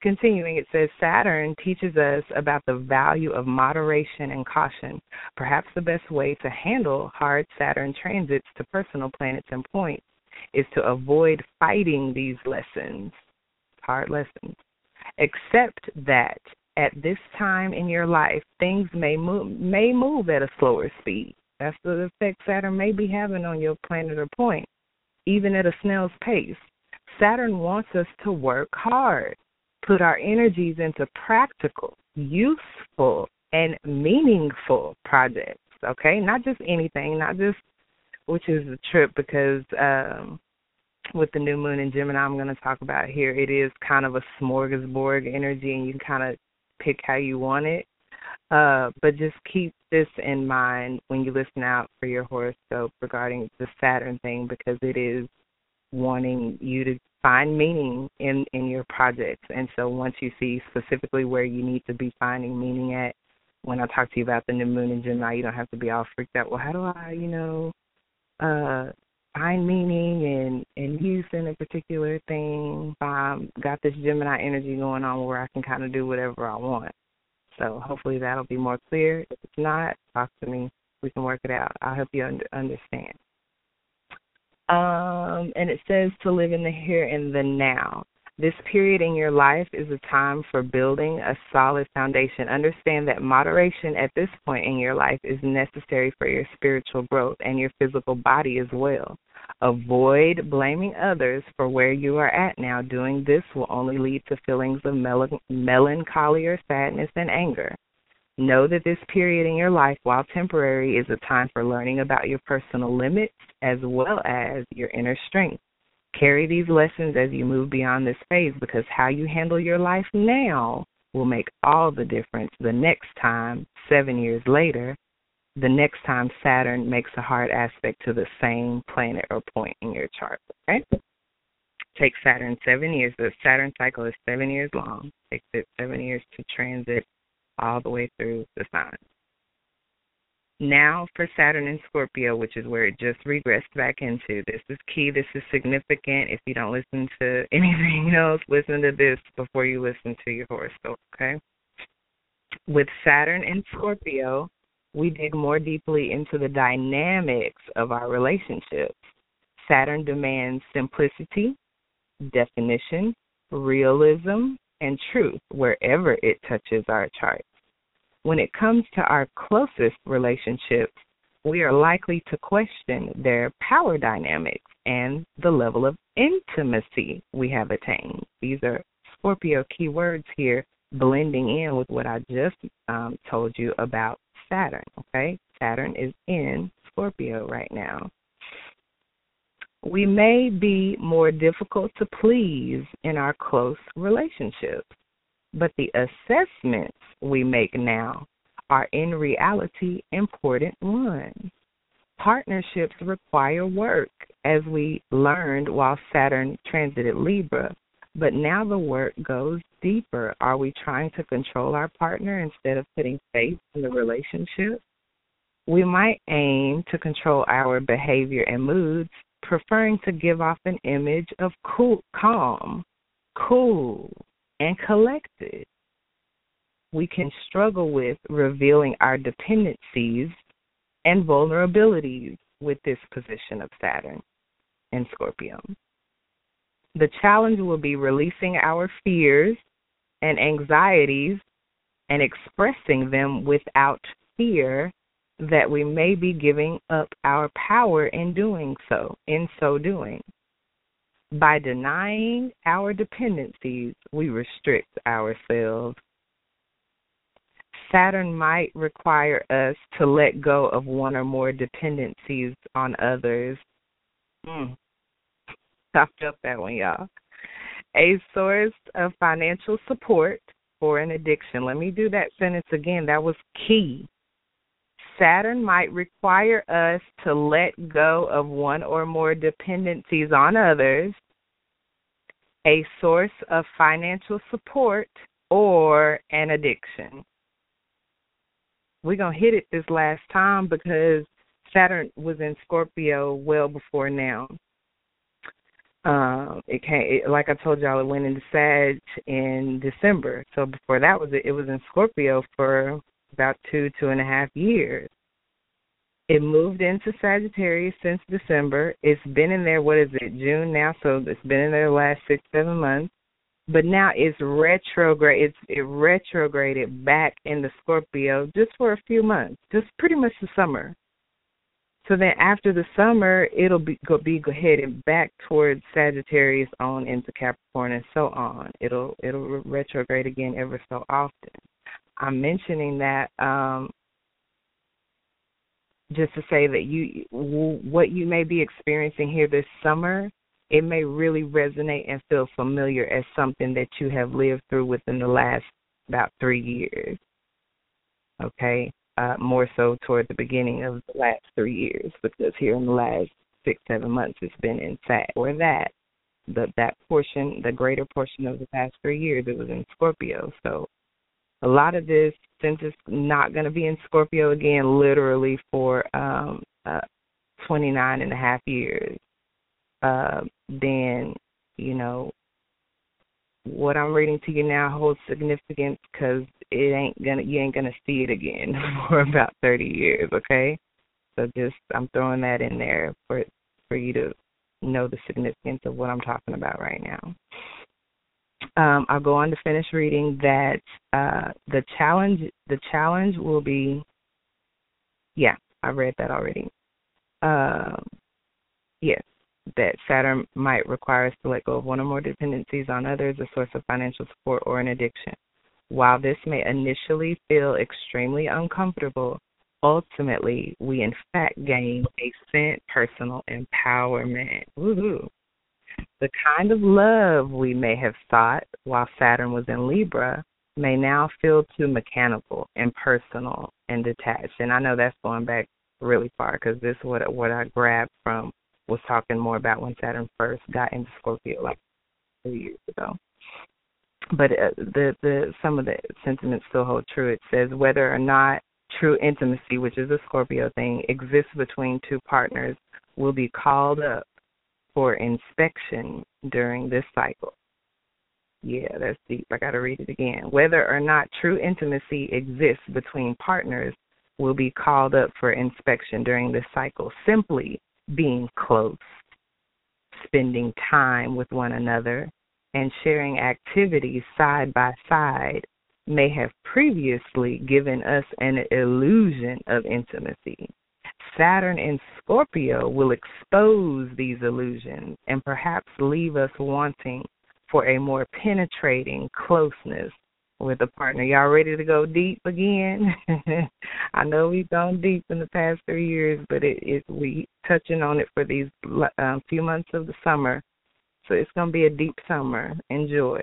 continuing, it says Saturn teaches us about the value of moderation and caution. Perhaps the best way to handle hard Saturn transits to personal planets and points is to avoid fighting these lessons, hard lessons. Accept that at this time in your life, things may move, may move at a slower speed. That's the effect Saturn may be having on your planet or point, even at a snail's pace. Saturn wants us to work hard, put our energies into practical, useful, and meaningful projects, okay? Not just anything, not just which is a trip because um with the new moon in Gemini I'm going to talk about here, it is kind of a smorgasbord energy and you can kind of pick how you want it. Uh, but just keep this in mind when you listen out for your horoscope regarding the Saturn thing because it is wanting you to find meaning in in your projects. And so once you see specifically where you need to be finding meaning at, when I talk to you about the new moon in Gemini, you don't have to be all freaked out. Well, how do I, you know, uh find meaning and and use in a particular thing? Um, got this Gemini energy going on where I can kind of do whatever I want. So hopefully that'll be more clear. If it's not, talk to me. We can work it out. I'll help you under, understand. Um, and it says to live in the here and the now. This period in your life is a time for building a solid foundation. Understand that moderation at this point in your life is necessary for your spiritual growth and your physical body as well. Avoid blaming others for where you are at now. Doing this will only lead to feelings of mel- melancholy or sadness and anger. Know that this period in your life, while temporary, is a time for learning about your personal limits as well as your inner strength. Carry these lessons as you move beyond this phase because how you handle your life now will make all the difference the next time, seven years later, the next time Saturn makes a hard aspect to the same planet or point in your chart. Okay? Takes Saturn seven years. The Saturn cycle is seven years long. It Takes it seven years to transit all the way through the signs. Now for Saturn in Scorpio, which is where it just regressed back into. This is key. This is significant. If you don't listen to anything else, listen to this before you listen to your horoscope, okay? With Saturn in Scorpio, we dig more deeply into the dynamics of our relationships. Saturn demands simplicity, definition, realism, and truth wherever it touches our chart. When it comes to our closest relationships, we are likely to question their power dynamics and the level of intimacy we have attained. These are Scorpio keywords here blending in with what I just um, told you about Saturn. Okay, Saturn is in Scorpio right now. We may be more difficult to please in our close relationships, but the assessments we make now are in reality important ones. Partnerships require work, as we learned while Saturn transited Libra, but now the work goes deeper. Are we trying to control our partner instead of putting faith in the relationship? We might aim to control our behavior and moods, preferring to give off an image of cool, calm, cool, and collected. We can struggle with revealing our dependencies and vulnerabilities with this position of Saturn in Scorpio. The challenge will be releasing our fears and anxieties and expressing them without fear that we may be giving up our power in doing so, in so doing. By denying our dependencies, we restrict ourselves. Saturn might require us to let go of one or more dependencies on others. Mm. I felt that one, y'all. A source of financial support for an addiction. Let me do that sentence again. That was key. Saturn might require us to let go of one or more dependencies on others, a source of financial support, or an addiction. We're going to hit it this last time because Saturn was in Scorpio well before now. Um, it came it, like I told y'all, it went into Sag in December. So before that was it, it was in Scorpio for about two two and a half years. It moved into Sagittarius since December. It's been in there. What is it? June now. So it's been in there the last six seven months. But now it's retrograde. It's it retrograded back into Scorpio just for a few months, just pretty much the summer. So then after the summer, it'll be go be headed back towards Sagittarius on into Capricorn and so on. It'll it'll retrograde again ever so often. I'm mentioning that um just to say that you what you may be experiencing here this summer it may really resonate and feel familiar as something that you have lived through within the last about three years. Okay? Uh, more so toward the beginning of the last three years because here in the last six seven months it's been in Sag or that the that portion the greater portion of the past three years it was in Scorpio. So a lot of this since it's not going to be in Scorpio again literally for um uh 29 and a half years uh then you know what I'm reading to you now holds significance because it ain't gonna you ain't gonna see it again for about 30 years. Okay, so just I'm throwing that in there for for you to know the significance of what I'm talking about right now. Um, I'll go on to finish reading that uh, the challenge the challenge will be yeah I read that already. Uh, yes, that Saturn might require us to let go of one or more dependencies on others, a source of financial support, or an addiction. While this may initially feel extremely uncomfortable, ultimately we in fact gain a scent personal empowerment. Woohoo. The kind of love we may have sought while Saturn was in Libra may now feel too mechanical, impersonal, and detached. And I know that's going back really far because this is what what I grabbed from was talking more about when Saturn first got into Scorpio like three years ago. But uh, the the some of the sentiments still hold true. It says whether or not true intimacy, which is a Scorpio thing, exists between two partners, will be called up for inspection during this cycle. Yeah, that's deep. I got to read it again. Whether or not true intimacy exists between partners will be called up for inspection during this cycle simply being close, spending time with one another, and sharing activities side by side may have previously given us an illusion of intimacy. Saturn in Scorpio will expose these illusions and perhaps leave us wanting for a more penetrating closeness with a partner. Y'all ready to go deep again? I know we've gone deep in the past three years, but it, it we touching on it for these uh, few months of the summer. So it's going to be a deep summer. Enjoy.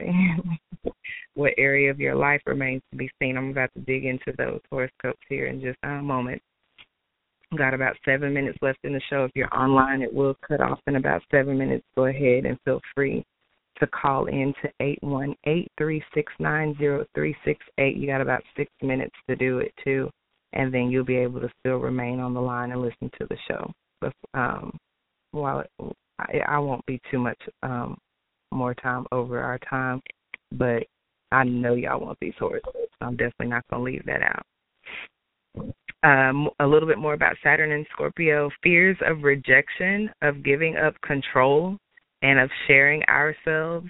what area of your life remains to be seen? I'm about to dig into those horoscopes here in just a moment. Got about seven minutes left in the show. If you're online, it will cut off in about seven minutes. Go ahead and feel free to call in to eight one eight three six nine zero three six eight. You got about six minutes to do it too, and then you'll be able to still remain on the line and listen to the show. But um, while it, I, I won't be too much um more time over our time, but I know y'all want these horses, so I'm definitely not gonna leave that out. Um, a little bit more about Saturn and Scorpio fears of rejection, of giving up control, and of sharing ourselves,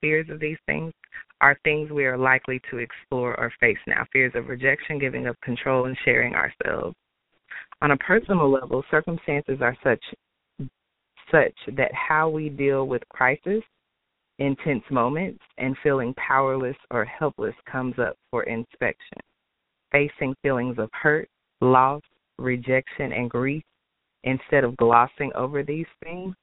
fears of these things are things we are likely to explore or face now. Fears of rejection, giving up control, and sharing ourselves. On a personal level, circumstances are such such that how we deal with crisis, intense moments, and feeling powerless or helpless comes up for inspection. Facing feelings of hurt, loss, rejection, and grief, instead of glossing over these things,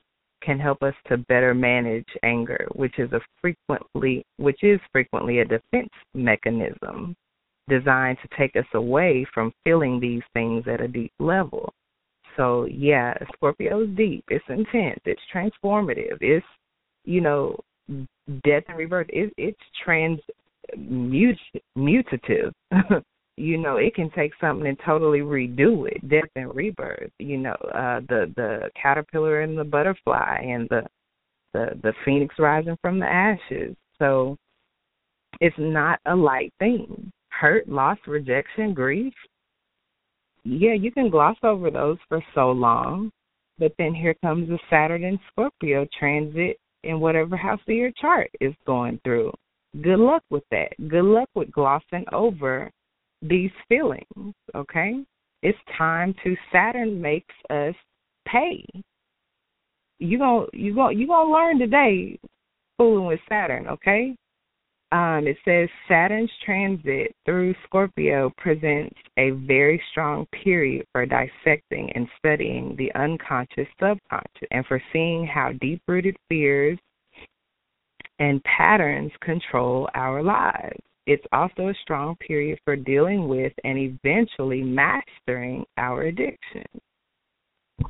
can help us to better manage anger, which is a frequently which is frequently a defense mechanism designed to take us away from feeling these things at a deep level. So yeah, Scorpio is deep. It's intense. It's transformative. It's you know death and rebirth. It, it's transmutative. you know it can take something and totally redo it death and rebirth you know uh the the caterpillar and the butterfly and the the the phoenix rising from the ashes. So it's not a light thing. Hurt loss rejection grief. Yeah you can gloss over those for so long but then here comes the saturn and scorpio transit in whatever house of your chart is going through. Good luck with that. Good luck with glossing over these feelings, okay? It's time to Saturn makes us pay. You going you going you gonna learn today fooling with Saturn, okay? Um, it says Saturn's transit through Scorpio presents a very strong period for dissecting and studying the unconscious subconscious and for seeing how deep rooted fears and patterns control our lives. It's also a strong period for dealing with and eventually mastering our addiction.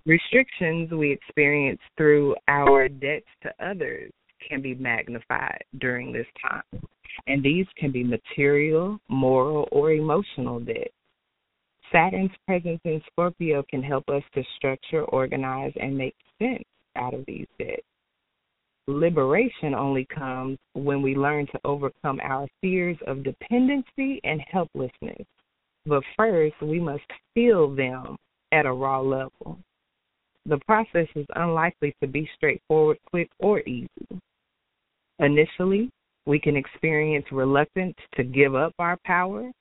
Restrictions we experience through our debts to others can be magnified during this time, and these can be material, moral, or emotional debts. Saturn's presence in Scorpio can help us to structure, organize, and make sense out of these debts. Liberation only comes when we learn to overcome our fears of dependency and helplessness. But first, we must feel them at a raw level. The process is unlikely to be straightforward, quick, or easy. Initially, we can experience reluctance to give up our power.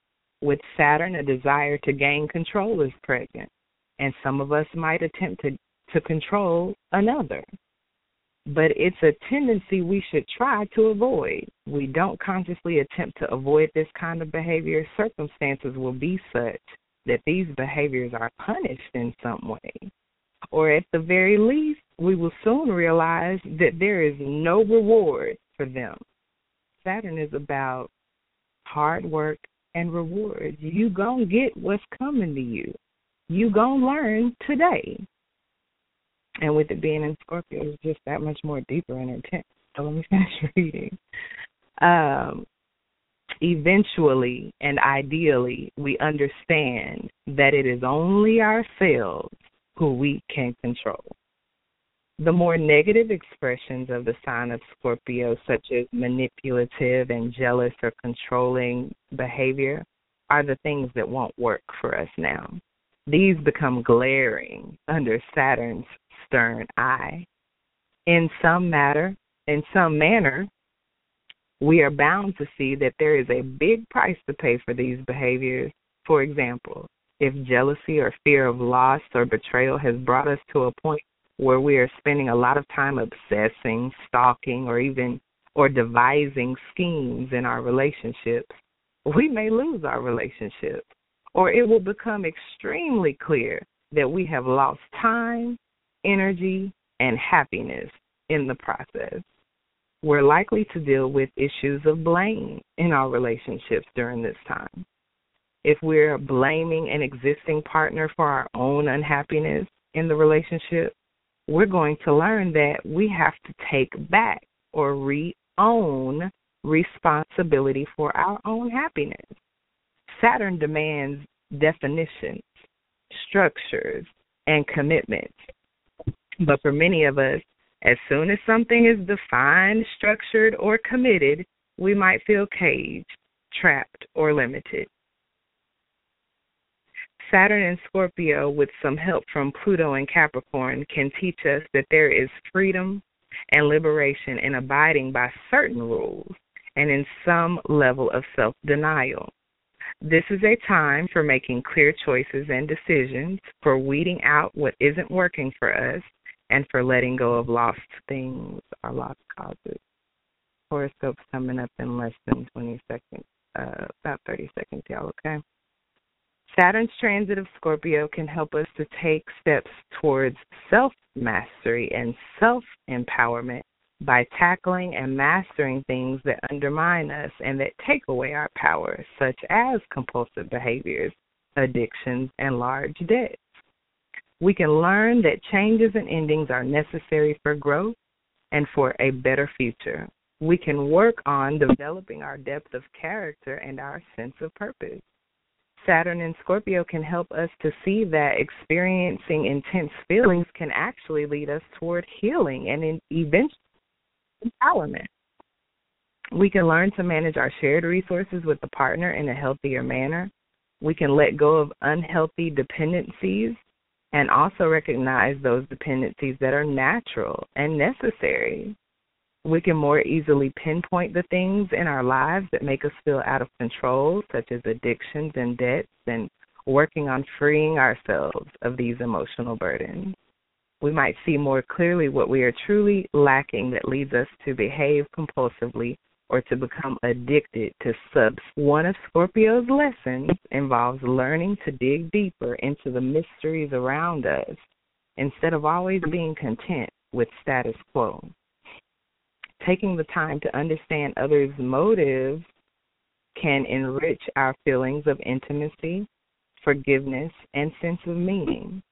With Saturn, a desire to gain control is present, and some of us might attempt to, to control another but it's a tendency we should try to avoid. We don't consciously attempt to avoid this kind of behavior, circumstances will be such that these behaviors are punished in some way. Or at the very least, we will soon realize that there is no reward for them. Saturn is about hard work and rewards. You gonna get what's coming to you. You gonna learn today and with it being in Scorpio, it's just that much more deeper and intense. So let me finish reading. Um, eventually and ideally, we understand that it is only ourselves who we can control. The more negative expressions of the sign of Scorpio, such as manipulative and jealous or controlling behavior, are the things that won't work for us now. These become glaring under Saturn's stern eye. In some matter, in some manner, we are bound to see that there is a big price to pay for these behaviors. For example, if jealousy or fear of loss or betrayal has brought us to a point where we are spending a lot of time obsessing, stalking, or even or devising schemes in our relationships, we may lose our relationship. Or it will become extremely clear that we have lost time, energy, and happiness in the process. We're likely to deal with issues of blame in our relationships during this time. If we're blaming an existing partner for our own unhappiness in the relationship, we're going to learn that we have to take back or re own responsibility for our own happiness. Saturn demands definitions, structures, and commitments but for many of us, as soon as something is defined, structured, or committed, we might feel caged, trapped, or limited. Saturn and Scorpio, with some help from Pluto and Capricorn, can teach us that there is freedom and liberation in abiding by certain rules and in some level of self denial. This is a time for making clear choices and decisions, for weeding out what isn't working for us, and for letting go of lost things or lost causes. Horoscope's coming up in less than 20 seconds, uh, about 30 seconds, y'all, okay? Saturn's transit of Scorpio can help us to take steps towards self mastery and self empowerment by tackling and mastering things that undermine us and that take away our power, such as compulsive behaviors, addictions, and large debts. We can learn that changes and endings are necessary for growth and for a better future. We can work on developing our depth of character and our sense of purpose. Saturn and Scorpio can help us to see that experiencing intense feelings can actually lead us toward healing and eventually empowerment. We can learn to manage our shared resources with the partner in a healthier manner. We can let go of unhealthy dependencies and also recognize those dependencies that are natural and necessary. We can more easily pinpoint the things in our lives that make us feel out of control, such as addictions and debts, and working on freeing ourselves of these emotional burdens. We might see more clearly what we are truly lacking that leads us to behave compulsively or to become addicted to subs. One of Scorpio's lessons involves learning to dig deeper into the mysteries around us instead of always being content with status quo. Taking the time to understand others' motives can enrich our feelings of intimacy, forgiveness, and sense of meaning.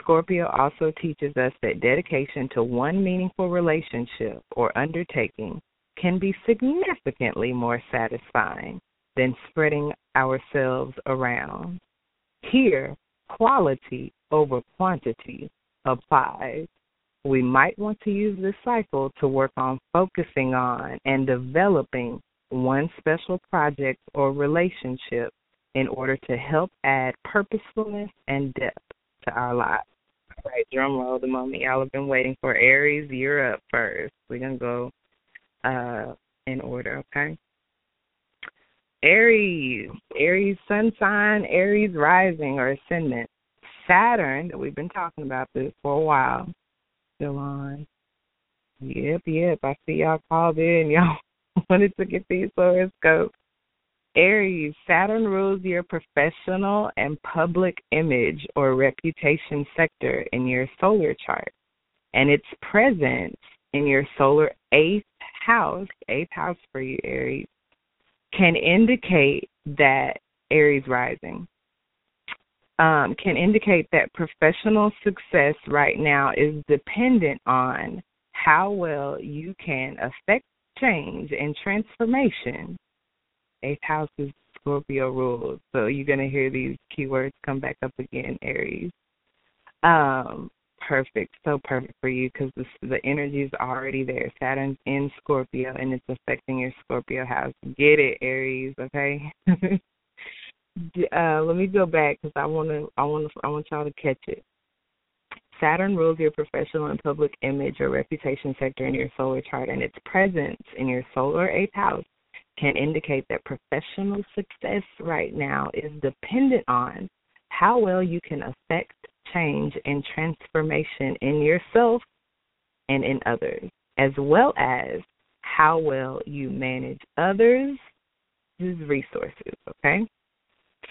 Scorpio also teaches us that dedication to one meaningful relationship or undertaking can be significantly more satisfying than spreading ourselves around. Here, quality over quantity applies. We might want to use this cycle to work on focusing on and developing one special project or relationship in order to help add purposefulness and depth to our lives. All right, drum roll the moment y'all have been waiting for. Aries, you're up first. We're going to go uh, in order, okay? Aries, Aries sun sign, Aries rising or ascendant. Saturn, that we've been talking about this for a while, still on. Yep, yep. I see y'all called in. Y'all wanted to get these horoscopes. Aries, Saturn rules your professional and public image or reputation sector in your solar chart, and its presence in your solar eighth house, eighth house for you, Aries, can indicate that Aries rising um, can indicate that professional success right now is dependent on how well you can affect change and transformation. Eighth house is Scorpio rules, so you're going to hear these keywords come back up again, Aries. Um, perfect, so perfect for you because the, the energy is already there. Saturn's in Scorpio and it's affecting your Scorpio house. Get it, Aries? Okay. uh, let me go back because I want to, I want to, I want y'all to catch it. Saturn rules your professional and public image or reputation sector in your solar chart, and its presence in your solar eighth house can indicate that professional success right now is dependent on how well you can affect change and transformation in yourself and in others, as well as how well you manage others' resources, okay?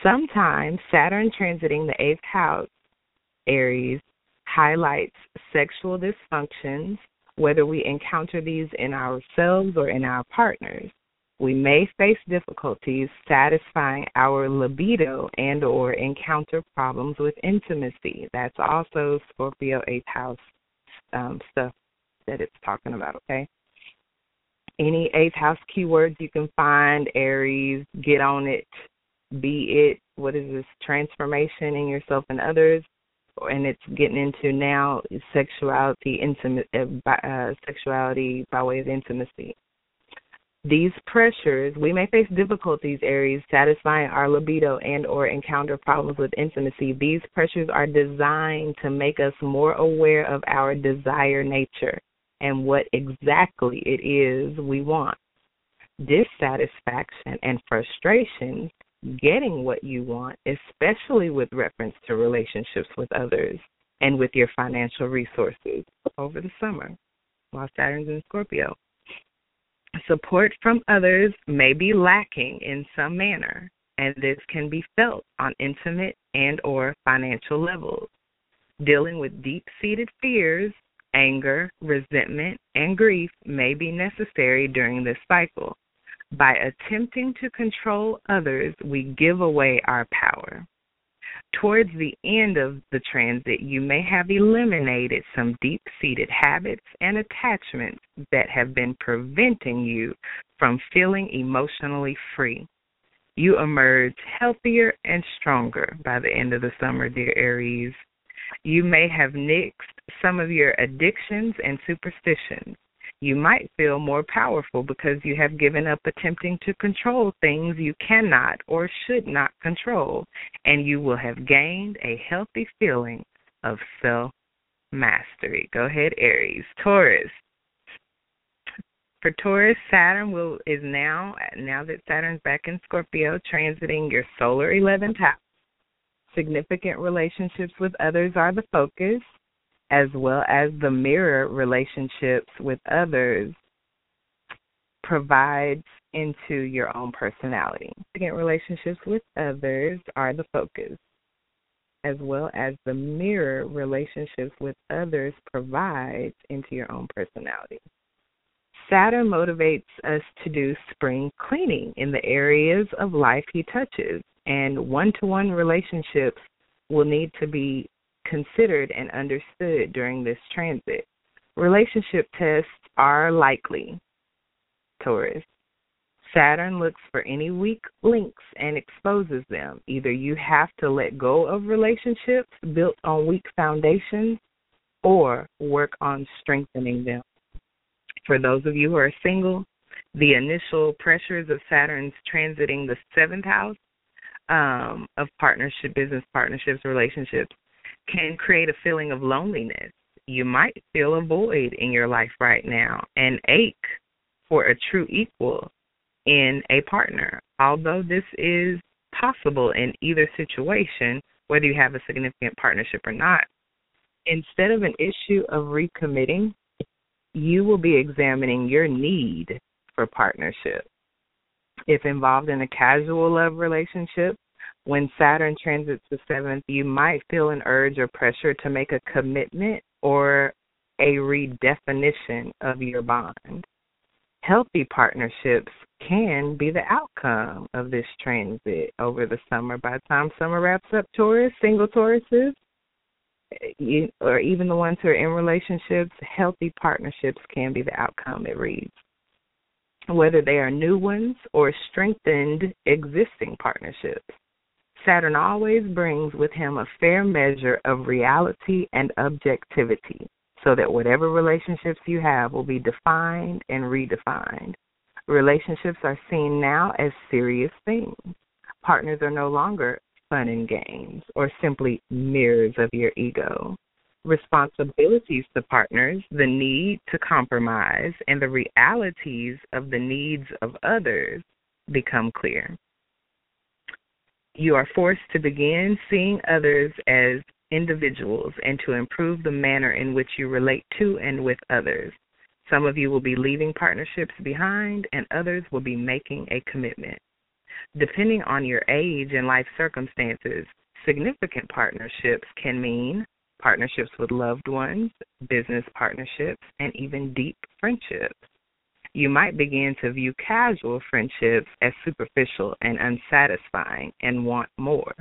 Sometimes Saturn transiting the eighth house, Aries, highlights sexual dysfunctions, whether we encounter these in ourselves or in our partners. We may face difficulties satisfying our libido and or encounter problems with intimacy. That's also Scorpio eighth house um, stuff that it's talking about, okay? Any eighth house keywords you can find, Aries, get on it, be it what is this transformation in yourself and others and it's getting into now sexuality intimate uh, uh, sexuality by way of intimacy these pressures we may face difficulties aries satisfying our libido and or encounter problems with intimacy. These pressures are designed to make us more aware of our desire nature and what exactly it is we want. Dissatisfaction and frustration getting what you want, especially with reference to relationships with others and with your financial resources. Over the summer while Saturn's in Scorpio. Support from others may be lacking in some manner, and this can be felt on intimate and or financial levels. Dealing with deep-seated fears, anger, resentment, and grief may be necessary during this cycle. By attempting to control others, we give away our power. Towards the end of the transit, you may have eliminated some deep seated habits and attachments that have been preventing you from feeling emotionally free. You emerge healthier and stronger by the end of the summer, dear Aries. You may have nixed some of your addictions and superstitions you might feel more powerful because you have given up attempting to control things you cannot or should not control, and you will have gained a healthy feeling of self mastery. Go ahead, Aries. Taurus. For Taurus, Saturn will is now now that Saturn's back in Scorpio, transiting your solar eleventh house. significant relationships with others are the focus, as well as the mirror relationships with others provides into your own personality. Significant relationships with others are the focus, as well as the mirror relationships with others provides into your own personality. Saturn motivates us to do spring cleaning in the areas of life he touches, and one to one relationships will need to be considered and understood during this transit. Relationship tests are likely, Taurus. Saturn looks for any weak links and exposes them. Either you have to let go of relationships built on weak foundations or work on strengthening them. For those of you who are single, the initial pressures of Saturn's transiting the seventh house um, of partnership, business partnerships, relationships can create a feeling of loneliness. You might feel a void in your life right now and ache for a true equal in a partner. Although this is possible in either situation, whether you have a significant partnership or not, instead of an issue of recommitting, you will be examining your need for partnership. If involved in a casual love relationship, when Saturn transits the seventh, you might feel an urge or pressure to make a commitment or a redefinition of your bond. Healthy partnerships can be the outcome of this transit over the summer. By the time summer wraps up, Taurus, single Tauruses, or even the ones who are in relationships, healthy partnerships can be the outcome, it reads. Whether they are new ones or strengthened existing partnerships. Saturn always brings with him a fair measure of reality and objectivity so that whatever relationships you have will be defined and redefined. Relationships are seen now as serious things. Partners are no longer fun and games or simply mirrors of your ego. Responsibilities to partners, the need to compromise, and the realities of the needs of others become clear. You are forced to begin seeing others as individuals and to improve the manner in which you relate to and with others. Some of you will be leaving partnerships behind, and others will be making a commitment. Depending on your age and life circumstances, significant partnerships can mean partnerships with loved ones, business partnerships, and even deep friendships. You might begin to view casual friendships as superficial and unsatisfying and want more.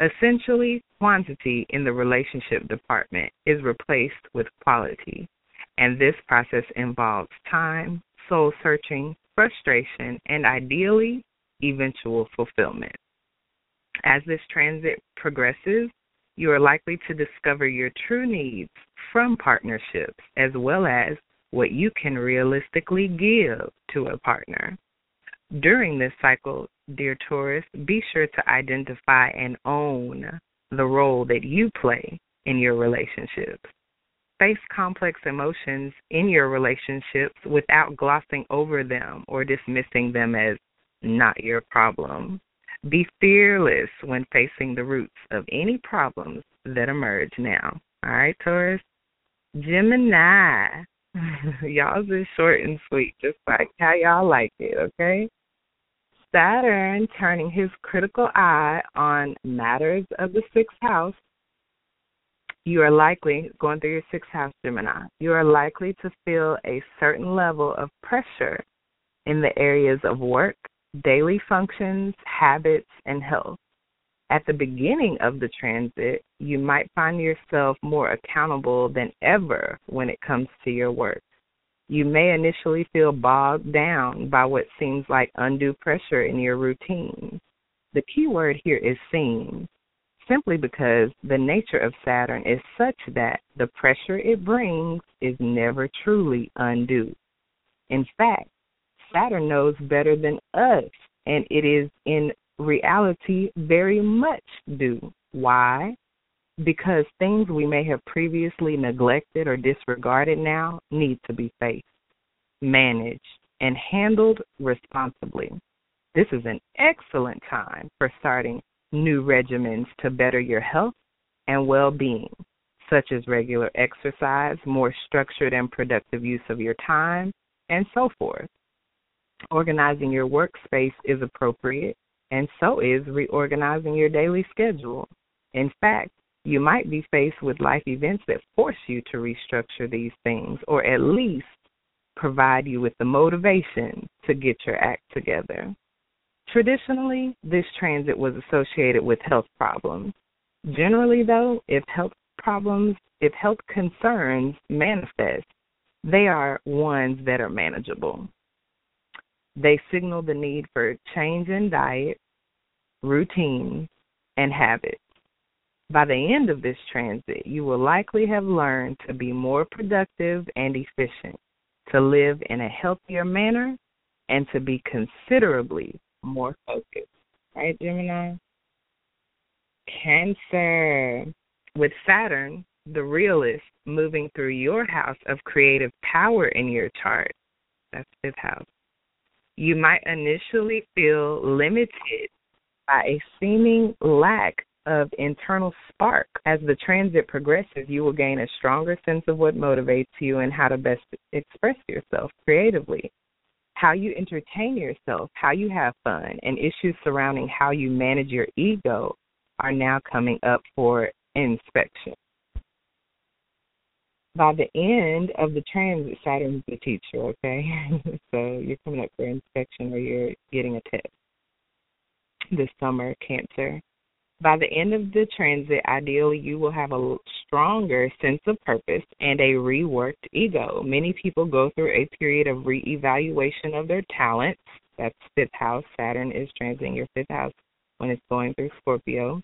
Essentially, quantity in the relationship department is replaced with quality, and this process involves time, soul searching, frustration, and ideally, eventual fulfillment. As this transit progresses, you are likely to discover your true needs from partnerships as well as what you can realistically give to a partner. During this cycle, dear Taurus, be sure to identify and own the role that you play in your relationships. Face complex emotions in your relationships without glossing over them or dismissing them as not your problem. Be fearless when facing the roots of any problems that emerge now. All right, Taurus? Gemini. y'all is short and sweet, just like how y'all like it, okay? Saturn turning his critical eye on matters of the sixth house, you are likely, going through your sixth house, Gemini, you are likely to feel a certain level of pressure in the areas of work, daily functions, habits, and health. At the beginning of the transit, you might find yourself more accountable than ever when it comes to your work. You may initially feel bogged down by what seems like undue pressure in your routine. The key word here is seems, simply because the nature of Saturn is such that the pressure it brings is never truly undue. In fact, Saturn knows better than us, and it is in reality very much due. Why? because things we may have previously neglected or disregarded now need to be faced, managed, and handled responsibly. This is an excellent time for starting new regimens to better your health and well being, such as regular exercise, more structured and productive use of your time, and so forth. Organizing your workspace is appropriate, and so is reorganizing your daily schedule. In fact, you might be faced with life events that force you to restructure these things, or at least provide you with the motivation to get your act together. Traditionally, this transit was associated with health problems. Generally, though, if health problems, if health concerns manifest, they are ones that are manageable. They signal the need for change in diet, routines, and habits. By the end of this transit, you will likely have learned to be more productive and efficient, to live in a healthier manner, and to be considerably more focused. Right, Gemini? Cancer. With Saturn, the realist, moving through your house of creative power in your chart, that's fifth house, you might initially feel limited by a seeming lack of internal spark. As the transit progresses, you will gain a stronger sense of what motivates you and how to best express yourself creatively. How you entertain yourself, how you have fun, and issues surrounding how you manage your ego are now coming up for inspection. By the end of the transit, Saturn's the teacher, okay? so you're coming up for inspection or you're getting a test this summer, Cancer. By the end of the transit, ideally, you will have a stronger sense of purpose and a reworked ego. Many people go through a period of reevaluation of their talents. That's fifth house. Saturn is transiting your fifth house when it's going through Scorpio.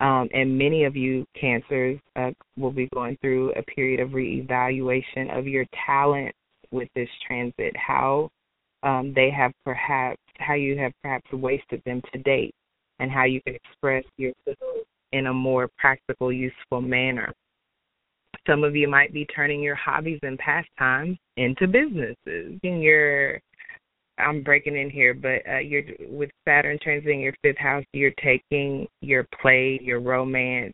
Um, and many of you cancers uh, will be going through a period of reevaluation of your talents with this transit, how um, they have perhaps, how you have perhaps wasted them to date and how you can express yourself in a more practical, useful manner. Some of you might be turning your hobbies and pastimes into businesses. In your, I'm breaking in here, but uh, you're with Saturn transiting your fifth house. You're taking your play, your romance,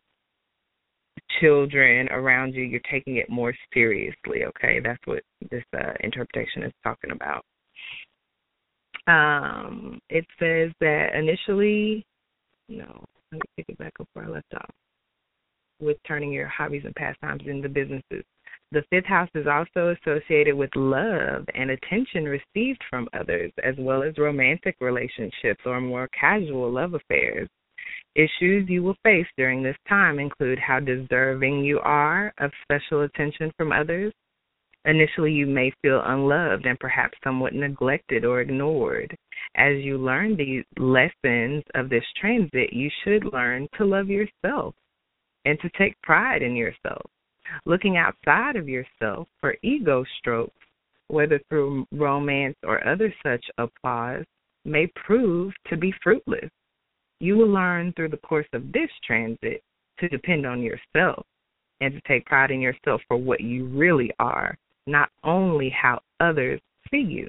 children around you. You're taking it more seriously. Okay, that's what this uh, interpretation is talking about. Um, it says that initially no, let me pick it back up where I left off with turning your hobbies and pastimes into businesses. The fifth house is also associated with love and attention received from others, as well as romantic relationships or more casual love affairs. Issues you will face during this time include how deserving you are of special attention from others, Initially, you may feel unloved and perhaps somewhat neglected or ignored. As you learn the lessons of this transit, you should learn to love yourself and to take pride in yourself. Looking outside of yourself for ego strokes, whether through romance or other such applause, may prove to be fruitless. You will learn through the course of this transit to depend on yourself and to take pride in yourself for what you really are not only how others see you.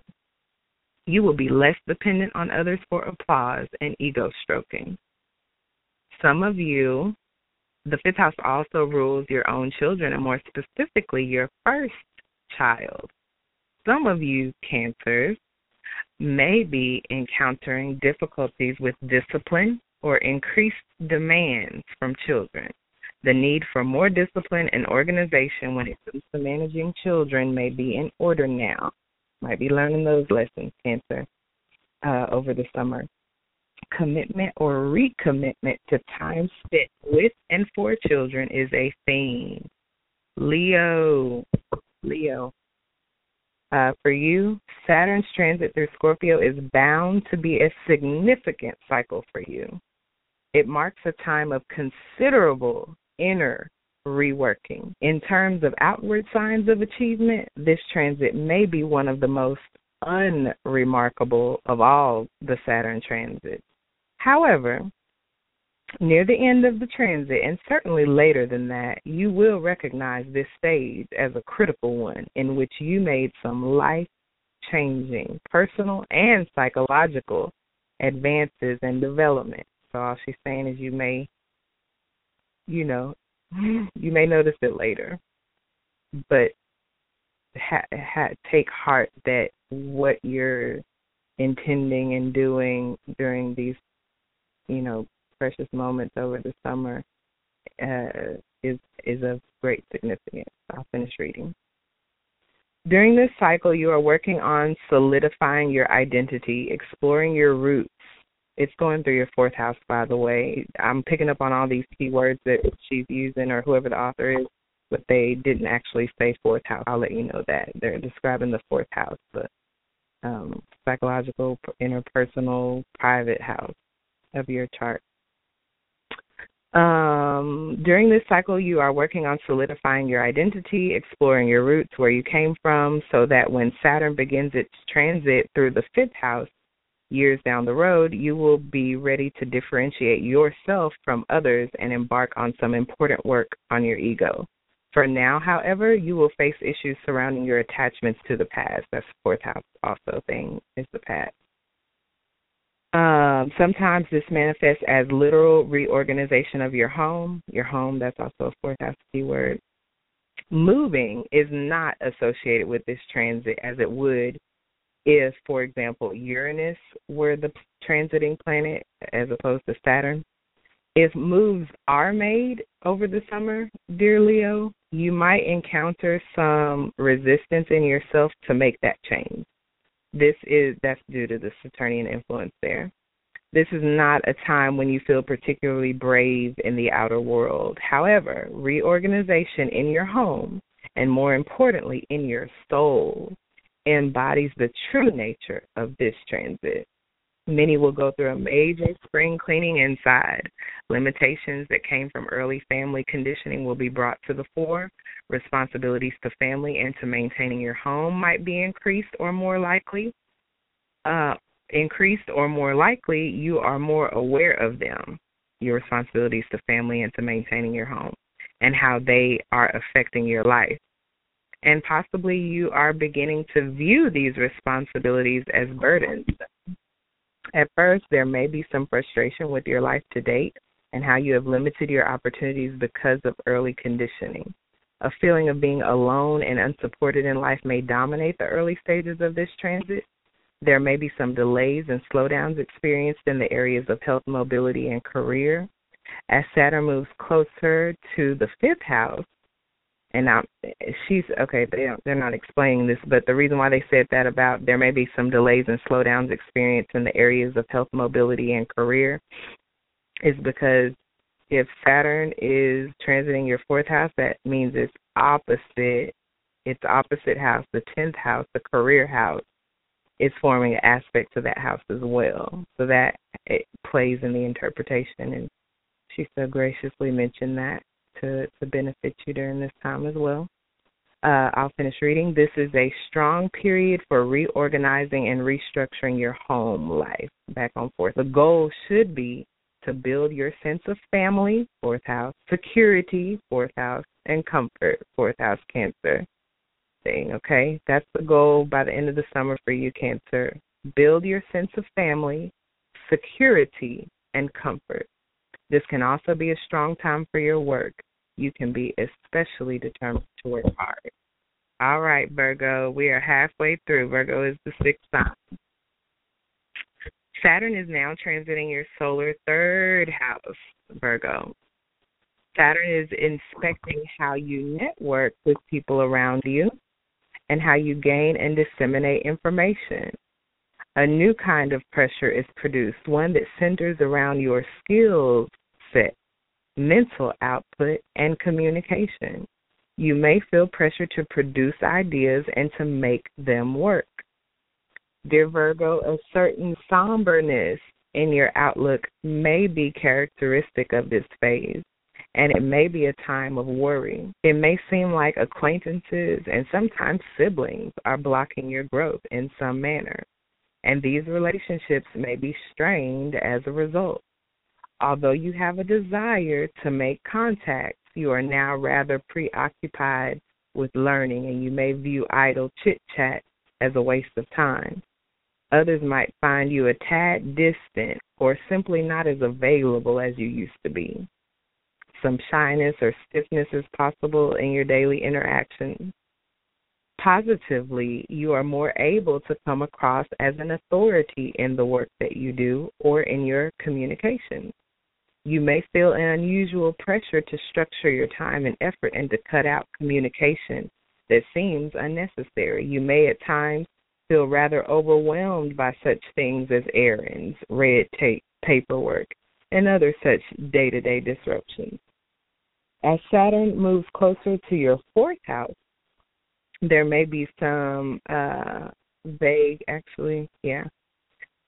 You will be less dependent on others for applause and ego stroking. Some of you, the fifth house also rules your own children, and more specifically, your first child. Some of you, Cancers, may be encountering difficulties with discipline or increased demands from children. The need for more discipline and organization when it comes to managing children may be in order now. Might be learning those lessons, Cancer, uh, over the summer. Commitment or recommitment to time spent with and for children is a theme. Leo, Leo. Uh, for you, Saturn's transit through Scorpio is bound to be a significant cycle for you. It marks a time of considerable inner reworking. In terms of outward signs of achievement, this transit may be one of the most unremarkable of all the Saturn transits. However, near the end of the transit, and certainly later than that, you will recognize this stage as a critical one in which you made some life changing personal and psychological advances and development. So all she's saying is you may, you know, you may notice it later, but ha- ha- take heart that what you're intending and doing during these, you know, precious moments over the summer uh, is is of great significance. I'll finish reading. During this cycle, you are working on solidifying your identity, exploring your roots. It's going through your fourth house, by the way. I'm picking up on all these keywords that she's using, or whoever the author is, but they didn't actually say fourth house. I'll let you know that they're describing the fourth house, the um, psychological, interpersonal, private house of your chart. Um, during this cycle, you are working on solidifying your identity, exploring your roots, where you came from, so that when Saturn begins its transit through the fifth house years down the road, you will be ready to differentiate yourself from others and embark on some important work on your ego. For now, however, you will face issues surrounding your attachments to the past. That's fourth house also thing is the past. Um, sometimes this manifests as literal reorganization of your home. Your home, that's also a fourth house keyword. Moving is not associated with this transit as it would if, for example, Uranus were the transiting planet as opposed to Saturn. If moves are made over the summer, dear Leo, you might encounter some resistance in yourself to make that change. This is that's due to the Saturnian influence there. This is not a time when you feel particularly brave in the outer world. However, reorganization in your home and more importantly in your soul embodies the true nature of this transit. Many will go through a major spring cleaning inside. Limitations that came from early family conditioning will be brought to the fore. Responsibilities to family and to maintaining your home might be increased or more likely. Uh, increased or more likely, you are more aware of them, your responsibilities to family and to maintaining your home, and how they are affecting your life. And possibly you are beginning to view these responsibilities as burdens at first, there may be some frustration with your life to date and how you have limited your opportunities because of early conditioning. A feeling of being alone and unsupported in life may dominate the early stages of this transit. There may be some delays and slowdowns experienced in the areas of health, mobility, and career. As Saturn moves closer to the fifth house, and now she's okay. They they're not explaining this, but the reason why they said that about there may be some delays and slowdowns experienced in the areas of health, mobility, and career is because if Saturn is transiting your fourth house, that means it's opposite. It's opposite house, the tenth house, the career house, is forming an aspect to that house as well. So that it plays in the interpretation, and she so graciously mentioned that to, to benefit you during this time as well. Uh, I'll finish reading. This is a strong period for reorganizing and restructuring your home life. Back on forth. The goal should be to build your sense of family, fourth house, security, fourth house, and comfort, fourth house, Cancer. Thing, okay? That's the goal by the end of the summer for you, Cancer. Build your sense of family, security, and comfort. This can also be a strong time for your work. You can be especially determined to work hard. All right, Virgo, we are halfway through. Virgo is the sixth sign. Saturn is now transiting your solar third house, Virgo. Saturn is inspecting how you network with people around you and how you gain and disseminate information. A new kind of pressure is produced, one that centers around your skill set, mental output, and communication. You may feel pressure to produce ideas and to make them work. Dear Virgo, a certain somberness in your outlook may be characteristic of this phase, and it may be a time of worry. It may seem like acquaintances and sometimes siblings are blocking your growth in some manner, and these relationships may be strained as a result. Although you have a desire to make contact, you are now rather preoccupied with learning, and you may view idle chit chat as a waste of time. Others might find you a tad distant or simply not as available as you used to be. Some shyness or stiffness is possible in your daily interactions. Positively, you are more able to come across as an authority in the work that you do or in your communications. You may feel an unusual pressure to structure your time and effort and to cut out communication that seems unnecessary. You may at times feel rather overwhelmed by such things as errands, red tape, paperwork, and other such day to day disruptions. As Saturn moves closer to your fourth house, there may be some uh, vague, actually, yeah.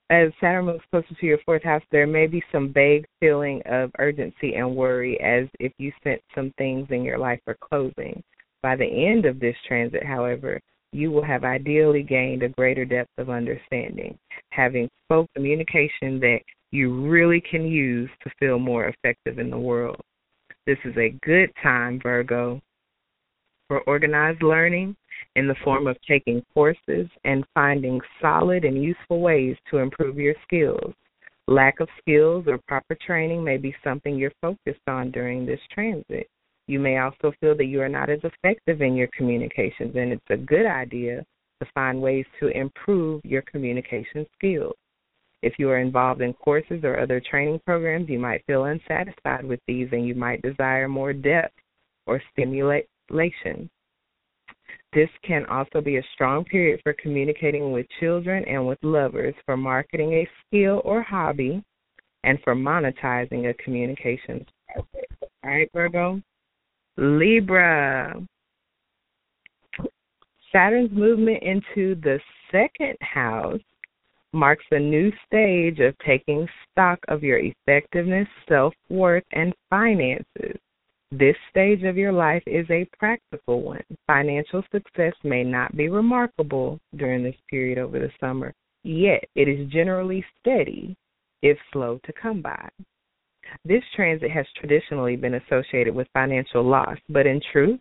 As Saturn moves closer to your fourth house, there may be some vague feeling of urgency and worry as if you sense some things in your life are closing. By the end of this transit, however, you will have ideally gained a greater depth of understanding, having spoke communication that you really can use to feel more effective in the world. This is a good time, Virgo, for organized learning in the form of taking courses and finding solid and useful ways to improve your skills. Lack of skills or proper training may be something you're focused on during this transit. You may also feel that you are not as effective in your communications, and it's a good idea to find ways to improve your communication skills. If you are involved in courses or other training programs, you might feel unsatisfied with these and you might desire more depth or stimulation. This can also be a strong period for communicating with children and with lovers, for marketing a skill or hobby, and for monetizing a communications project. All right, Virgo? Libra. Saturn's movement into the second house marks a new stage of taking stock of your effectiveness, self worth, and finances. This stage of your life is a practical one. Financial success may not be remarkable during this period over the summer, yet it is generally steady, if slow to come by. This transit has traditionally been associated with financial loss, but in truth,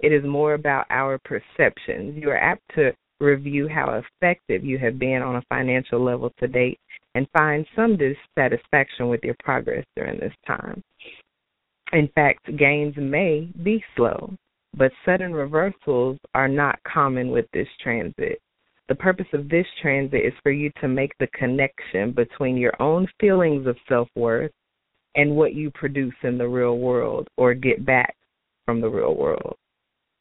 it is more about our perceptions. You are apt to review how effective you have been on a financial level to date and find some dissatisfaction with your progress during this time. In fact, gains may be slow, but sudden reversals are not common with this transit. The purpose of this transit is for you to make the connection between your own feelings of self worth and what you produce in the real world or get back from the real world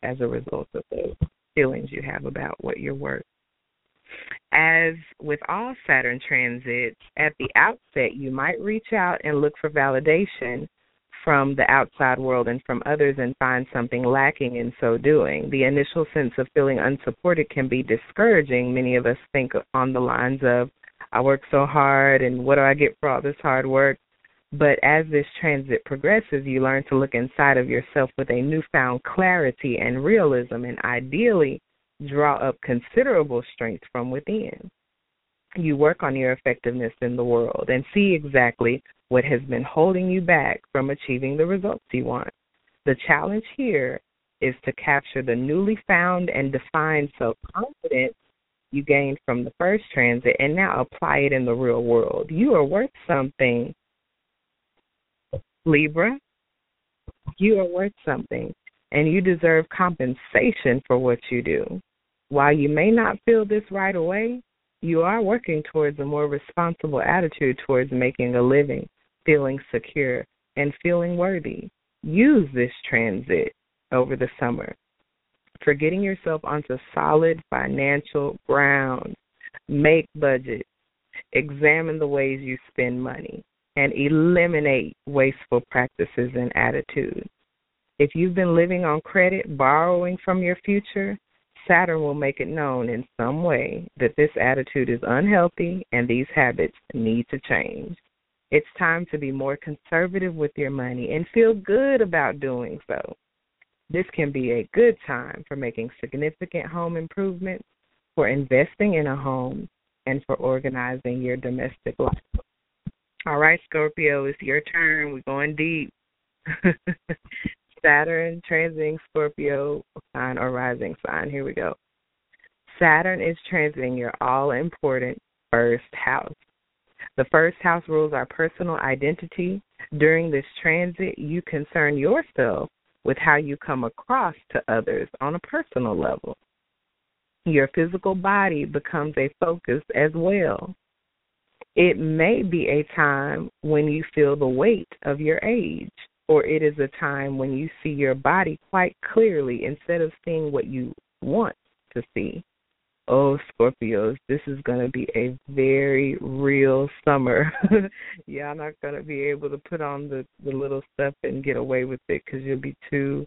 as a result of those feelings you have about what you're worth. As with all Saturn transits, at the outset, you might reach out and look for validation from the outside world and from others and find something lacking in so doing. The initial sense of feeling unsupported can be discouraging. Many of us think on the lines of, I work so hard and what do I get for all this hard work? But as this transit progresses, you learn to look inside of yourself with a newfound clarity and realism, and ideally draw up considerable strength from within. You work on your effectiveness in the world and see exactly what has been holding you back from achieving the results you want. The challenge here is to capture the newly found and defined self confidence you gained from the first transit and now apply it in the real world. You are worth something Libra, you are worth something and you deserve compensation for what you do. While you may not feel this right away, you are working towards a more responsible attitude towards making a living, feeling secure, and feeling worthy. Use this transit over the summer for getting yourself onto solid financial ground. Make budgets. Examine the ways you spend money and eliminate wasteful practices and attitudes. If you've been living on credit, borrowing from your future, Saturn will make it known in some way that this attitude is unhealthy and these habits need to change. It's time to be more conservative with your money and feel good about doing so. This can be a good time for making significant home improvements, for investing in a home, and for organizing your domestic life. All right, Scorpio, it's your turn. We're going deep. Saturn transiting Scorpio sign or rising sign. Here we go. Saturn is transiting your all important first house. The first house rules our personal identity. During this transit, you concern yourself with how you come across to others on a personal level. Your physical body becomes a focus as well. It may be a time when you feel the weight of your age, or it is a time when you see your body quite clearly instead of seeing what you want to see. Oh, Scorpios, this is going to be a very real summer. Y'all not going to be able to put on the, the little stuff and get away with it because you'll be too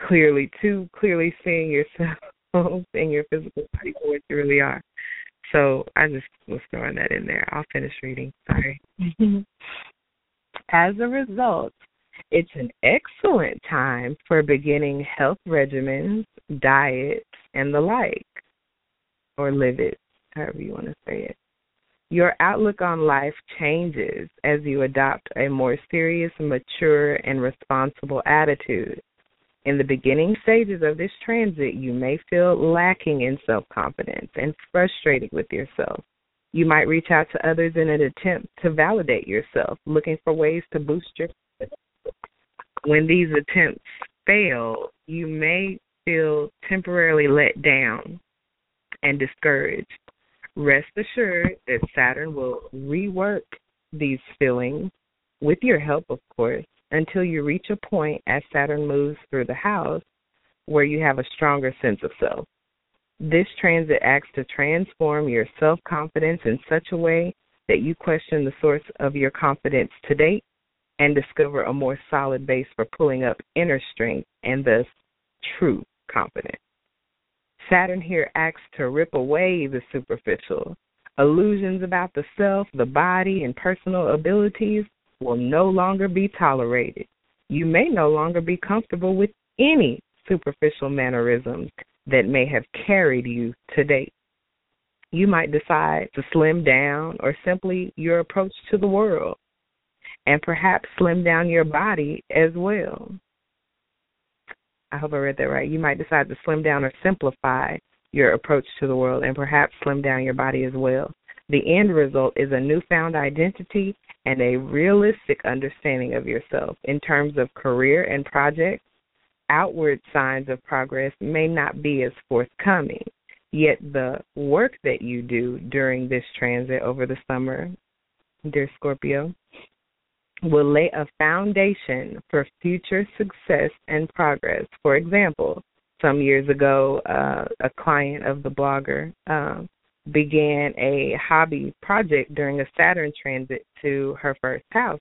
clearly, too clearly seeing yourself in your physical body for what you really are. So I just was throwing that in there. I'll finish reading. Sorry. As a result, it's an excellent time for beginning health regimens, diets, and the like, or live it, however you want to say it. Your outlook on life changes as you adopt a more serious, mature, and responsible attitude. In the beginning stages of this transit, you may feel lacking in self confidence and frustrated with yourself. You might reach out to others in an attempt to validate yourself, looking for ways to boost your confidence. When these attempts fail, you may feel temporarily let down and discouraged. Rest assured that Saturn will rework these feelings, with your help, of course, until you reach a point as Saturn moves through the house where you have a stronger sense of self. This transit acts to transform your self confidence in such a way that you question the source of your confidence to date and discover a more solid base for pulling up inner strength and thus true confidence. Saturn here acts to rip away the superficial. Illusions about the self, the body, and personal abilities will no longer be tolerated. You may no longer be comfortable with any superficial mannerisms that may have carried you to date. You might decide to slim down or simply your approach to the world, and perhaps slim down your body as well. I hope I read that right. You might decide to slim down or simplify your approach to the world and perhaps slim down your body as well. The end result is a newfound identity and a realistic understanding of yourself in terms of career and projects. Outward signs of progress may not be as forthcoming, yet the work that you do during this transit over the summer, dear Scorpio, will lay a foundation for future success and progress. For example, some years ago, uh, a client of the blogger um, began a hobby project during a Saturn transit to her first house,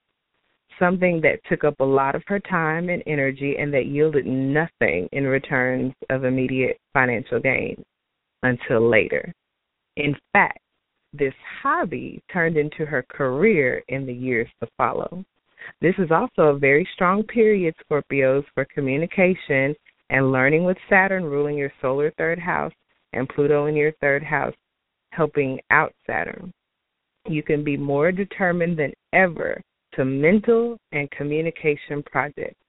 something that took up a lot of her time and energy and that yielded nothing in returns of immediate financial gain until later. In fact, this hobby turned into her career in the years to follow. This is also a very strong period, Scorpios, for communication and learning with Saturn ruling your solar third house and Pluto in your third house helping out Saturn. You can be more determined than ever to mental and communication projects,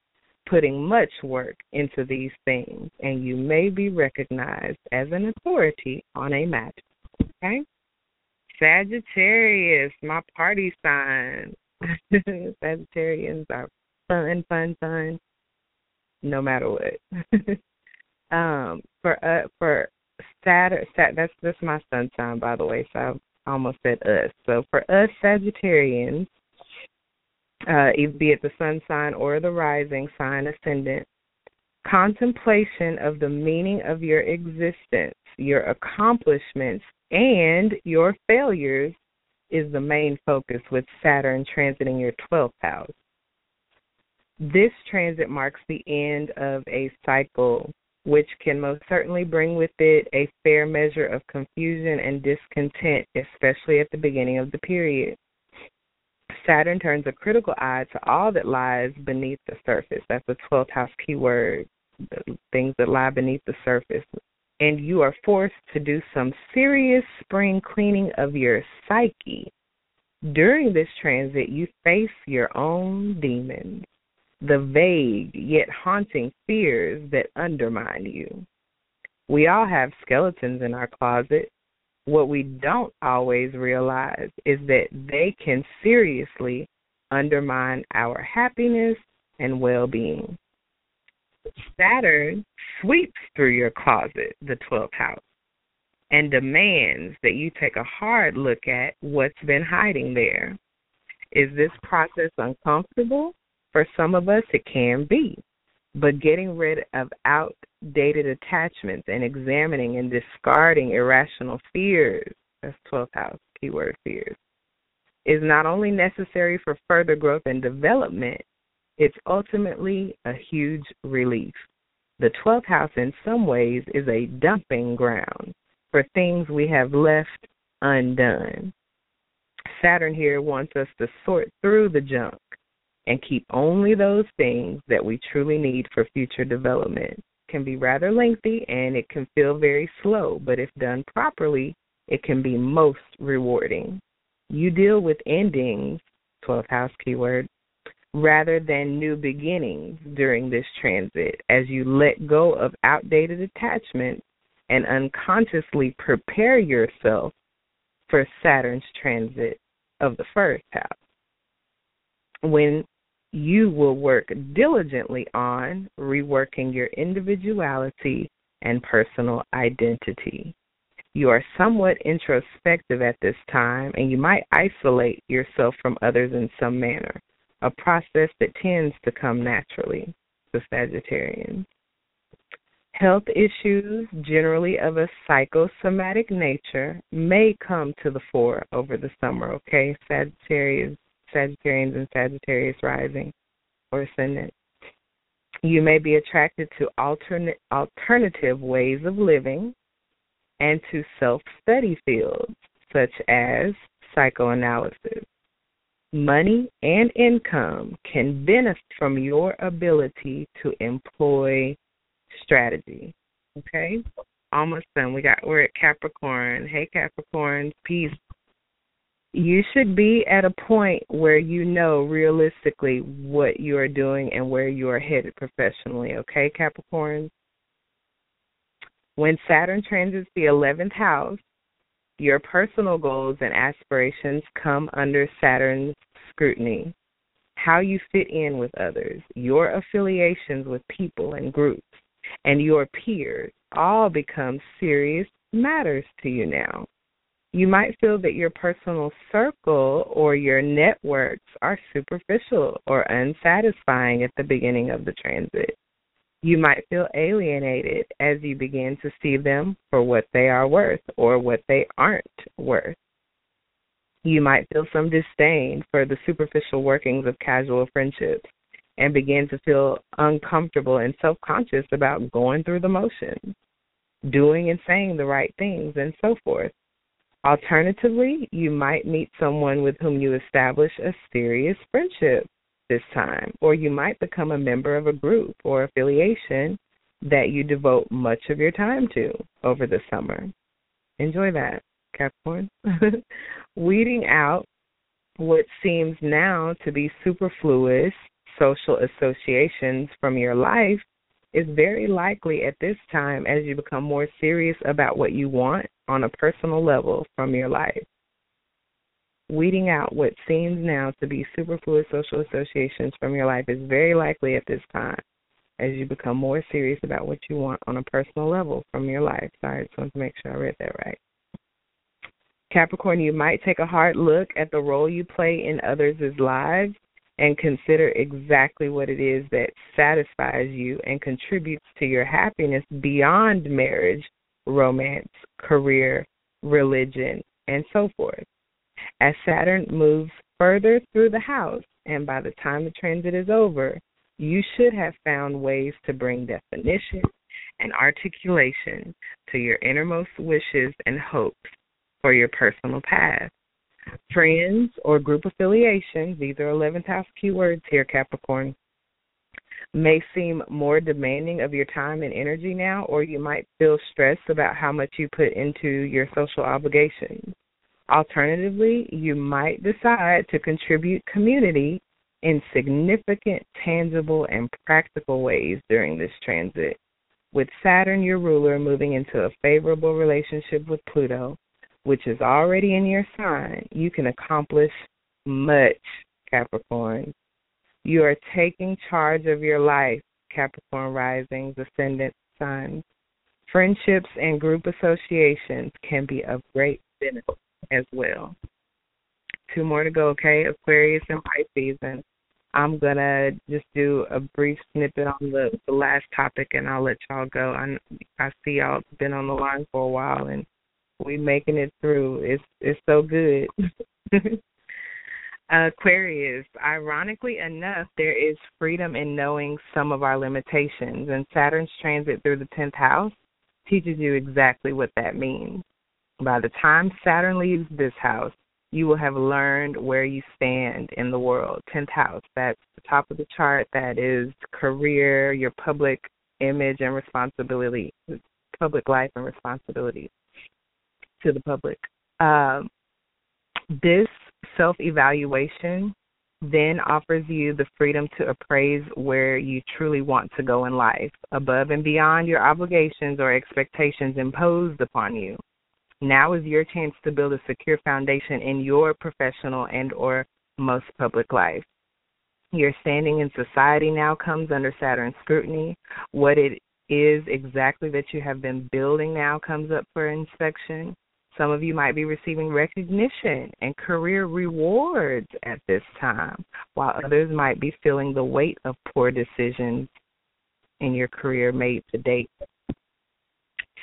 putting much work into these things, and you may be recognized as an authority on a matter. Okay? Sagittarius, my party sign. Sagittarians are fun, fun, fun, no matter what. um, for uh, for Saturn, Sat, that's that's my sun sign, by the way. So I almost said us. So for us Sagittarians, uh, be it the sun sign or the rising sign ascendant, contemplation of the meaning of your existence, your accomplishments, and your failures is the main focus with Saturn transiting your 12th house. This transit marks the end of a cycle which can most certainly bring with it a fair measure of confusion and discontent, especially at the beginning of the period. Saturn turns a critical eye to all that lies beneath the surface. That's the 12th house keyword, things that lie beneath the surface. And you are forced to do some serious spring cleaning of your psyche. During this transit, you face your own demons the vague yet haunting fears that undermine you. We all have skeletons in our closet. What we don't always realize is that they can seriously undermine our happiness and well being. Saturn sweeps through your closet, the 12th house, and demands that you take a hard look at what's been hiding there. Is this process uncomfortable? For some of us, it can be. But getting rid of outdated attachments and examining and discarding irrational fears, that's 12th house, keyword fears, is not only necessary for further growth and development, it's ultimately a huge relief. The 12th house, in some ways, is a dumping ground for things we have left undone. Saturn here wants us to sort through the junk and keep only those things that we truly need for future development. It can be rather lengthy and it can feel very slow, but if done properly, it can be most rewarding. You deal with endings, 12th house keyword, rather than new beginnings during this transit as you let go of outdated attachments and unconsciously prepare yourself for Saturn's transit of the first house. When you will work diligently on reworking your individuality and personal identity. You are somewhat introspective at this time, and you might isolate yourself from others in some manner a process that tends to come naturally to Sagittarians. Health issues, generally of a psychosomatic nature, may come to the fore over the summer, okay? Sagittarius, Sagittarians and Sagittarius rising or ascendant. You may be attracted to alternate alternative ways of living and to self study fields such as psychoanalysis. Money and income can benefit from your ability to employ strategy. Okay? Almost done. We got we're at Capricorn. Hey Capricorn, peace. You should be at a point where you know realistically what you are doing and where you are headed professionally, okay, Capricorn? When Saturn transits the 11th house, your personal goals and aspirations come under Saturn's scrutiny. How you fit in with others, your affiliations with people and groups, and your peers all become serious matters to you now. You might feel that your personal circle or your networks are superficial or unsatisfying at the beginning of the transit. You might feel alienated as you begin to see them for what they are worth or what they aren't worth. You might feel some disdain for the superficial workings of casual friendships and begin to feel uncomfortable and self conscious about going through the motions, doing and saying the right things, and so forth. Alternatively, you might meet someone with whom you establish a serious friendship this time, or you might become a member of a group or affiliation that you devote much of your time to over the summer. Enjoy that, Capricorn. Weeding out what seems now to be superfluous social associations from your life is very likely at this time as you become more serious about what you want on a personal level from your life weeding out what seems now to be superfluous social associations from your life is very likely at this time as you become more serious about what you want on a personal level from your life. Sorry, I just wanted to make sure I read that right. Capricorn, you might take a hard look at the role you play in others' lives and consider exactly what it is that satisfies you and contributes to your happiness beyond marriage, romance, career, religion, and so forth. As Saturn moves further through the house, and by the time the transit is over, you should have found ways to bring definition and articulation to your innermost wishes and hopes for your personal path. Friends or group affiliations, these are 11th house keywords here, Capricorn, may seem more demanding of your time and energy now, or you might feel stressed about how much you put into your social obligations. Alternatively, you might decide to contribute community in significant, tangible, and practical ways during this transit. With Saturn, your ruler, moving into a favorable relationship with Pluto, which is already in your sign, you can accomplish much, Capricorn. You are taking charge of your life, Capricorn risings, ascendant, sun. Friendships and group associations can be of great benefit as well. Two more to go, okay? Aquarius and Pisces. And I'm going to just do a brief snippet on the, the last topic and I'll let y'all go. I, I see y'all been on the line for a while and we making it through. It's it's so good. Aquarius, ironically enough, there is freedom in knowing some of our limitations, and Saturn's transit through the 10th house teaches you exactly what that means. By the time Saturn leaves this house, you will have learned where you stand in the world. 10th house, that's the top of the chart, that is career, your public image and responsibility, public life and responsibility to the public. Um, this self evaluation then offers you the freedom to appraise where you truly want to go in life, above and beyond your obligations or expectations imposed upon you. Now is your chance to build a secure foundation in your professional and or most public life. Your standing in society now comes under Saturn scrutiny. What it is exactly that you have been building now comes up for inspection. Some of you might be receiving recognition and career rewards at this time, while others might be feeling the weight of poor decisions in your career made to date.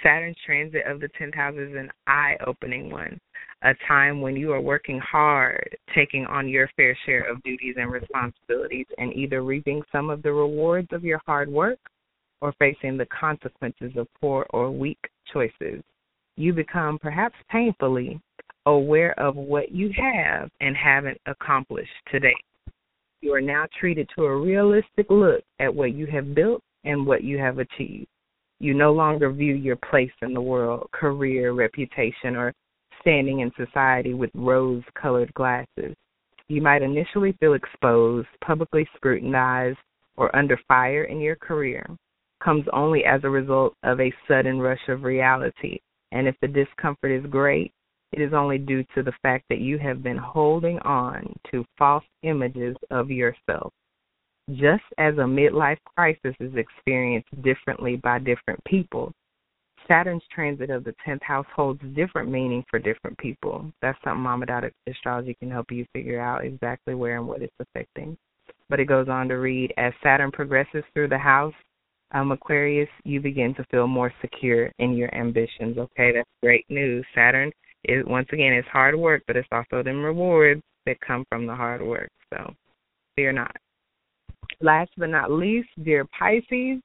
Saturn's transit of the 10th house is an eye opening one, a time when you are working hard, taking on your fair share of duties and responsibilities, and either reaping some of the rewards of your hard work or facing the consequences of poor or weak choices you become perhaps painfully aware of what you have and haven't accomplished today. You are now treated to a realistic look at what you have built and what you have achieved. You no longer view your place in the world, career, reputation, or standing in society with rose colored glasses. You might initially feel exposed, publicly scrutinized, or under fire in your career comes only as a result of a sudden rush of reality and if the discomfort is great, it is only due to the fact that you have been holding on to false images of yourself. Just as a midlife crisis is experienced differently by different people, Saturn's transit of the 10th house holds different meaning for different people. That's something Mama Dada Astrology can help you figure out exactly where and what it's affecting. But it goes on to read as Saturn progresses through the house, um, Aquarius, you begin to feel more secure in your ambitions. Okay, that's great news. Saturn is once again it's hard work, but it's also them rewards that come from the hard work. So fear not. Last but not least, dear Pisces,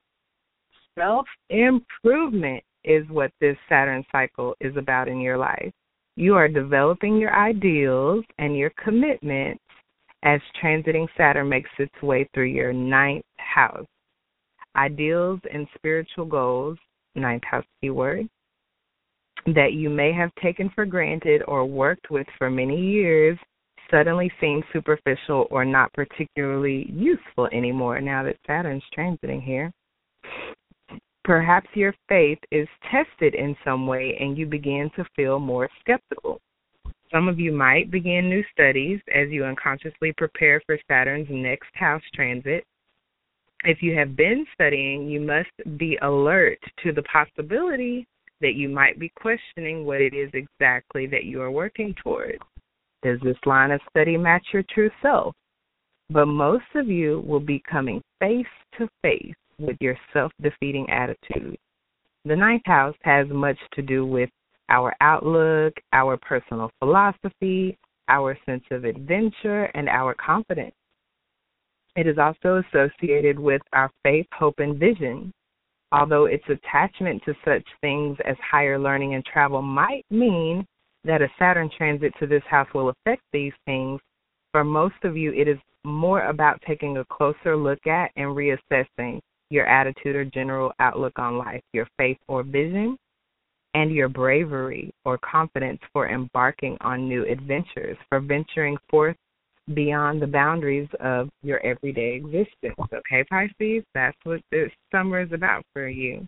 self improvement is what this Saturn cycle is about in your life. You are developing your ideals and your commitments as transiting Saturn makes its way through your ninth house ideals and spiritual goals, ninth house keyword, that you may have taken for granted or worked with for many years suddenly seem superficial or not particularly useful anymore now that Saturn's transiting here. Perhaps your faith is tested in some way and you begin to feel more skeptical. Some of you might begin new studies as you unconsciously prepare for Saturn's next house transit if you have been studying, you must be alert to the possibility that you might be questioning what it is exactly that you are working toward. Does this line of study match your true self? But most of you will be coming face to face with your self defeating attitude. The ninth house has much to do with our outlook, our personal philosophy, our sense of adventure, and our confidence. It is also associated with our faith, hope, and vision. Although its attachment to such things as higher learning and travel might mean that a Saturn transit to this house will affect these things, for most of you, it is more about taking a closer look at and reassessing your attitude or general outlook on life, your faith or vision, and your bravery or confidence for embarking on new adventures, for venturing forth beyond the boundaries of your everyday existence. Okay, Pisces, that's what this summer is about for you.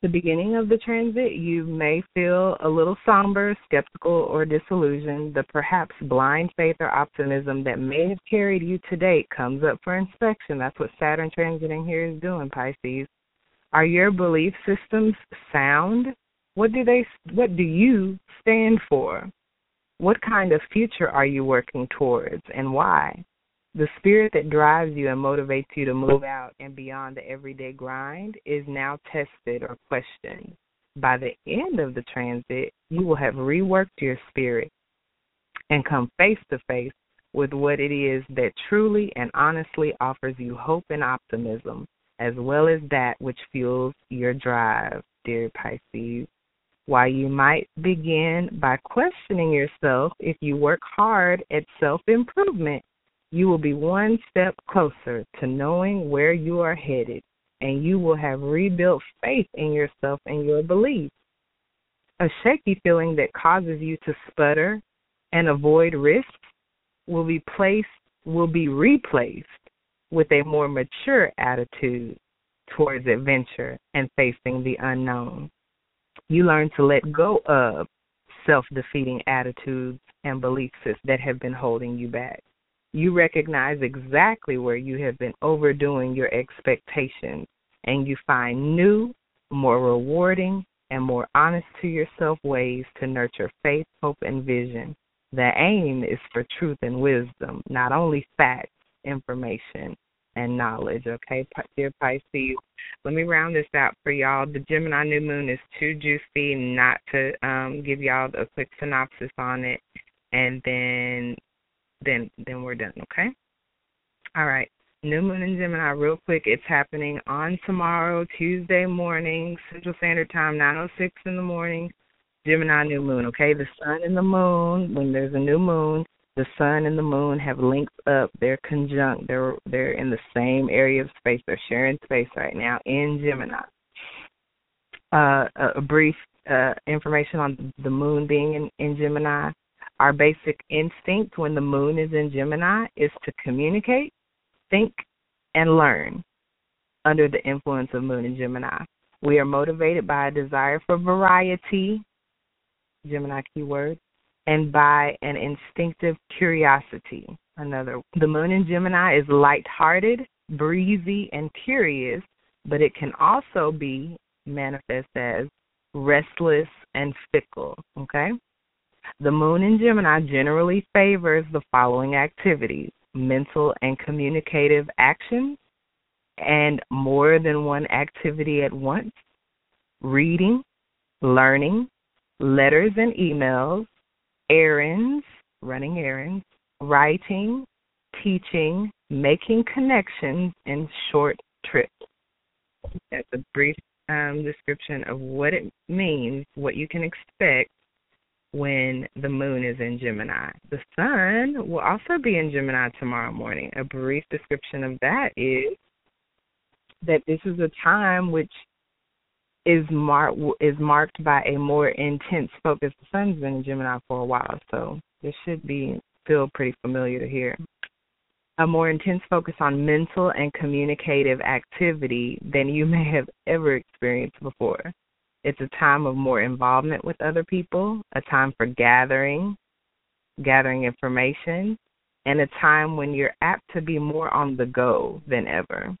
The beginning of the transit, you may feel a little somber, skeptical, or disillusioned. The perhaps blind faith or optimism that may have carried you to date comes up for inspection. That's what Saturn transiting here is doing, Pisces. Are your belief systems sound? What do they what do you stand for? What kind of future are you working towards and why? The spirit that drives you and motivates you to move out and beyond the everyday grind is now tested or questioned. By the end of the transit, you will have reworked your spirit and come face to face with what it is that truly and honestly offers you hope and optimism, as well as that which fuels your drive, dear Pisces. While you might begin by questioning yourself if you work hard at self improvement, you will be one step closer to knowing where you are headed, and you will have rebuilt faith in yourself and your beliefs. A shaky feeling that causes you to sputter and avoid risks will be placed will be replaced with a more mature attitude towards adventure and facing the unknown. You learn to let go of self defeating attitudes and beliefs that have been holding you back. You recognize exactly where you have been overdoing your expectations, and you find new, more rewarding, and more honest to yourself ways to nurture faith, hope, and vision. The aim is for truth and wisdom, not only facts, information, and knowledge. Okay, dear Pisces. Let me round this out for y'all. The Gemini new moon is too juicy not to um, give y'all a quick synopsis on it, and then then then we're done, okay? All right. New Moon in Gemini, real quick. It's happening on tomorrow, Tuesday morning, Central Standard Time, 9:06 in the morning. Gemini new moon, okay? The sun and the moon, when there's a new moon, the sun and the moon have linked up. They're conjunct. They're they're in the same area of space. They're sharing space right now in Gemini. Uh, a, a brief uh, information on the moon being in, in Gemini. Our basic instinct when the moon is in Gemini is to communicate, think, and learn under the influence of moon in Gemini. We are motivated by a desire for variety, Gemini keyword, and by an instinctive curiosity. Another. The moon in Gemini is light-hearted, breezy, and curious, but it can also be manifest as restless and fickle. Okay? The moon in Gemini generally favors the following activities mental and communicative actions, and more than one activity at once, reading, learning, letters and emails, errands, running errands, writing, teaching, making connections, and short trips. That's a brief um, description of what it means, what you can expect when the moon is in Gemini. The sun will also be in Gemini tomorrow morning. A brief description of that is that this is a time which is marked is marked by a more intense focus. The sun's been in Gemini for a while, so this should be feel pretty familiar to hear. A more intense focus on mental and communicative activity than you may have ever experienced before. It's a time of more involvement with other people, a time for gathering, gathering information, and a time when you're apt to be more on the go than ever.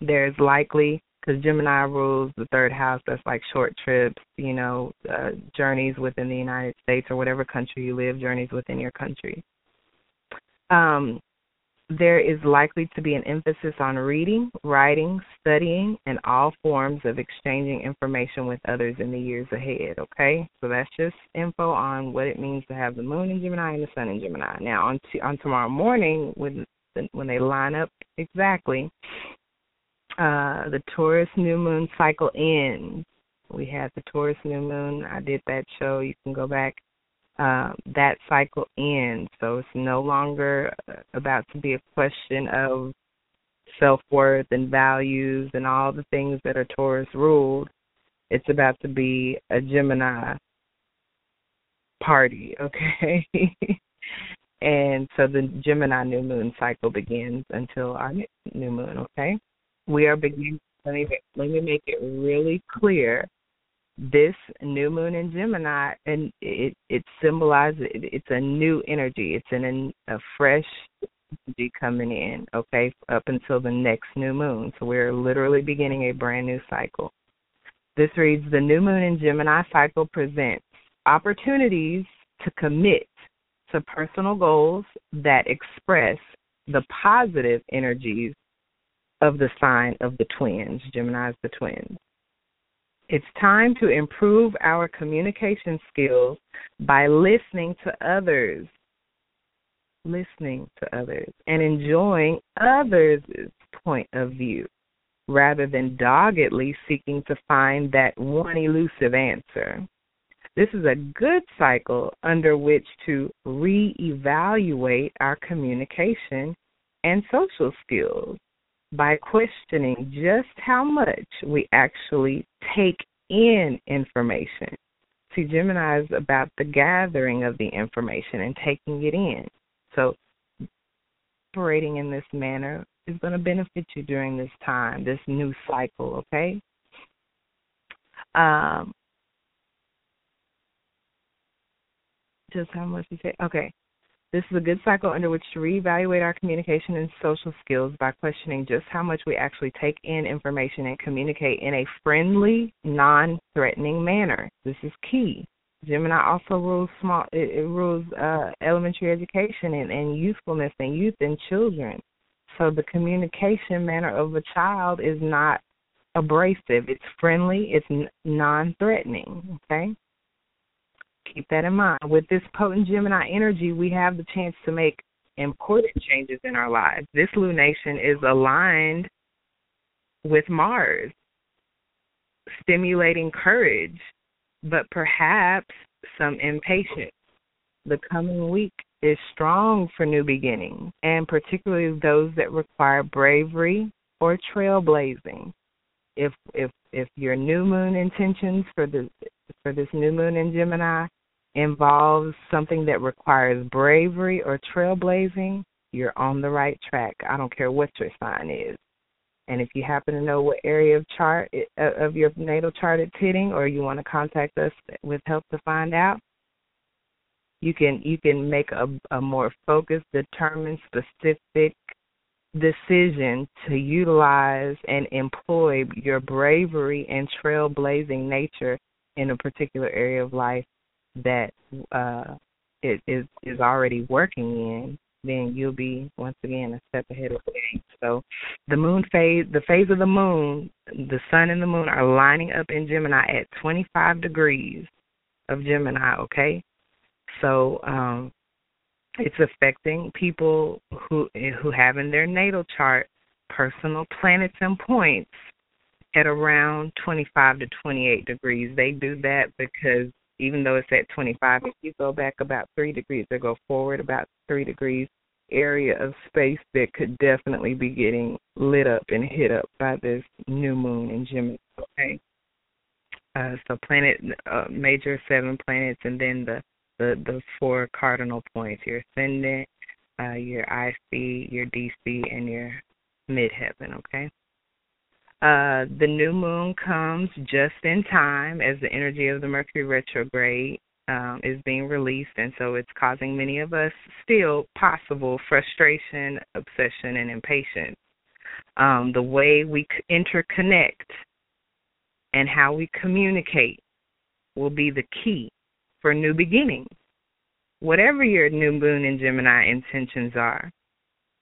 There's likely, because Gemini rules the third house, that's like short trips, you know, uh, journeys within the United States or whatever country you live, journeys within your country. Um, there is likely to be an emphasis on reading, writing, studying, and all forms of exchanging information with others in the years ahead. Okay, so that's just info on what it means to have the moon in Gemini and the sun in Gemini. Now, on t- on tomorrow morning, when when they line up exactly, uh, the Taurus new moon cycle ends. We had the Taurus new moon. I did that show. You can go back uh, that cycle ends. So it's no longer about to be a question of self worth and values and all the things that are Taurus ruled. It's about to be a Gemini party, okay? and so the Gemini new moon cycle begins until our new moon, okay? We are beginning let me let me make it really clear. This new moon in Gemini, and it it symbolizes it, it's a new energy. It's an a fresh energy coming in. Okay, up until the next new moon. So we're literally beginning a brand new cycle. This reads: The new moon in Gemini cycle presents opportunities to commit to personal goals that express the positive energies of the sign of the twins. Gemini is the twins. It's time to improve our communication skills by listening to others, listening to others, and enjoying others' point of view rather than doggedly seeking to find that one elusive answer. This is a good cycle under which to reevaluate our communication and social skills by questioning just how much we actually take in information. See, Gemini is about the gathering of the information and taking it in. So, operating in this manner is going to benefit you during this time, this new cycle, okay? Um, just how much you say? Okay. This is a good cycle under which to reevaluate our communication and social skills by questioning just how much we actually take in information and communicate in a friendly, non-threatening manner. This is key. Gemini also rules small. It, it rules uh, elementary education and, and youthfulness and youth and children. So the communication manner of a child is not abrasive. It's friendly. It's non-threatening. Okay. Keep that in mind. With this potent Gemini energy, we have the chance to make important changes in our lives. This lunation is aligned with Mars, stimulating courage, but perhaps some impatience. The coming week is strong for new beginnings, and particularly those that require bravery or trailblazing. If if if your new moon intentions for the for this new moon in Gemini involves something that requires bravery or trailblazing, you're on the right track. I don't care what your sign is. And if you happen to know what area of chart uh, of your natal chart it's hitting, or you want to contact us with help to find out, you can you can make a, a more focused, determined, specific decision to utilize and employ your bravery and trailblazing nature in a particular area of life that uh, it is is already working in, then you'll be once again a step ahead of the game. So, the moon phase, the phase of the moon, the sun and the moon are lining up in Gemini at 25 degrees of Gemini. Okay, so um, it's affecting people who who have in their natal chart personal planets and points at around 25 to 28 degrees. They do that because even though it's at 25, if you go back about three degrees or go forward about three degrees, area of space that could definitely be getting lit up and hit up by this new moon in Gemini. Okay. Uh, so planet, uh, major seven planets, and then the the the four cardinal points: your ascendant, uh, your IC, your DC, and your midheaven. Okay. Uh, the new moon comes just in time as the energy of the Mercury retrograde um, is being released, and so it's causing many of us still possible frustration, obsession, and impatience. Um, the way we interconnect and how we communicate will be the key for new beginnings. Whatever your new moon and Gemini intentions are,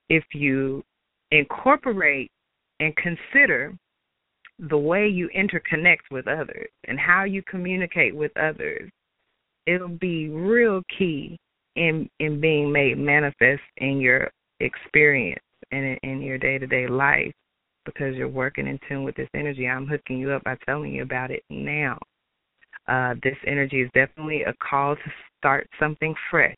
if you incorporate and consider the way you interconnect with others and how you communicate with others, it'll be real key in in being made manifest in your experience and in, in your day to day life because you're working in tune with this energy. I'm hooking you up by telling you about it now. Uh, this energy is definitely a call to start something fresh.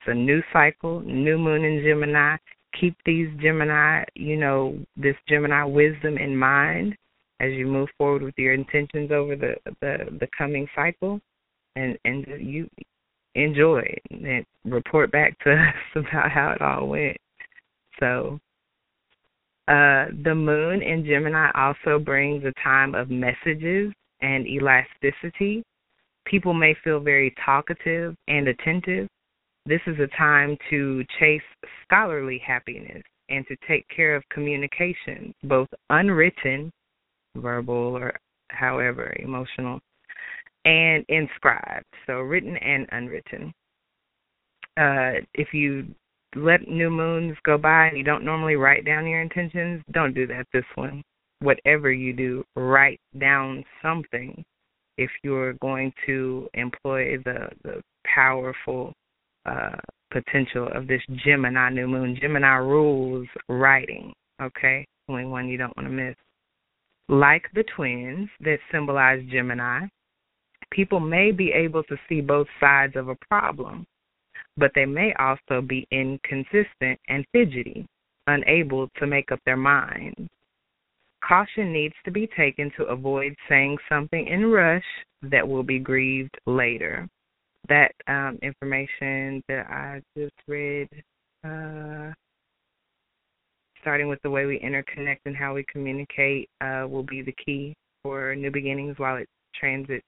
It's a new cycle, new moon in Gemini, keep these Gemini, you know, this Gemini wisdom in mind as you move forward with your intentions over the the, the coming cycle, and and you enjoy it and report back to us about how it all went. So, Uh, the moon in Gemini also brings a time of messages and elasticity. People may feel very talkative and attentive. This is a time to chase scholarly happiness and to take care of communication, both unwritten, verbal, or however emotional, and inscribed, so written and unwritten. Uh, if you let new moons go by and you don't normally write down your intentions, don't do that this one. Whatever you do, write down something if you're going to employ the the powerful uh, potential of this Gemini new moon. Gemini rules writing, okay? Only one you don't want to miss. Like the twins that symbolize Gemini, people may be able to see both sides of a problem, but they may also be inconsistent and fidgety, unable to make up their minds. Caution needs to be taken to avoid saying something in rush that will be grieved later that um, information that I just read, uh, starting with the way we interconnect and how we communicate, uh, will be the key for new beginnings while it transits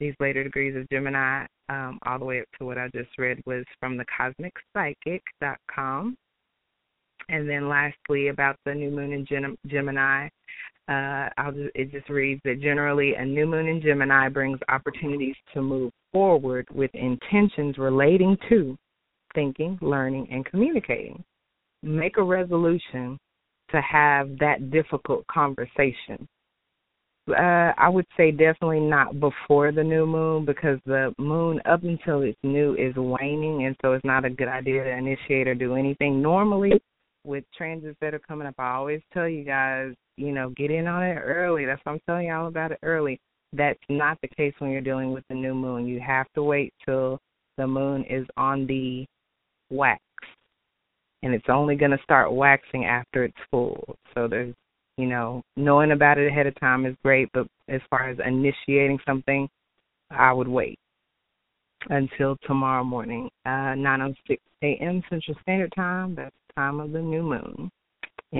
these later degrees of Gemini. Um, all the way up to what I just read was from the cosmicpsychic.com. And then lastly, about the new moon in Gemini, uh, I'll just, it just reads that generally a new moon in Gemini brings opportunities to move forward with intentions relating to thinking, learning, and communicating. Make a resolution to have that difficult conversation. Uh, I would say definitely not before the new moon because the moon, up until it's new, is waning, and so it's not a good idea to initiate or do anything. Normally, with transits that are coming up, I always tell you guys you know, get in on it early. That's why I'm telling y'all about it early. That's not the case when you're dealing with the new moon. You have to wait till the moon is on the wax. And it's only going to start waxing after it's full. So there's, you know, knowing about it ahead of time is great, but as far as initiating something, I would wait until tomorrow morning, uh, 9:06 a.m. Central Standard Time. That's time of the new moon.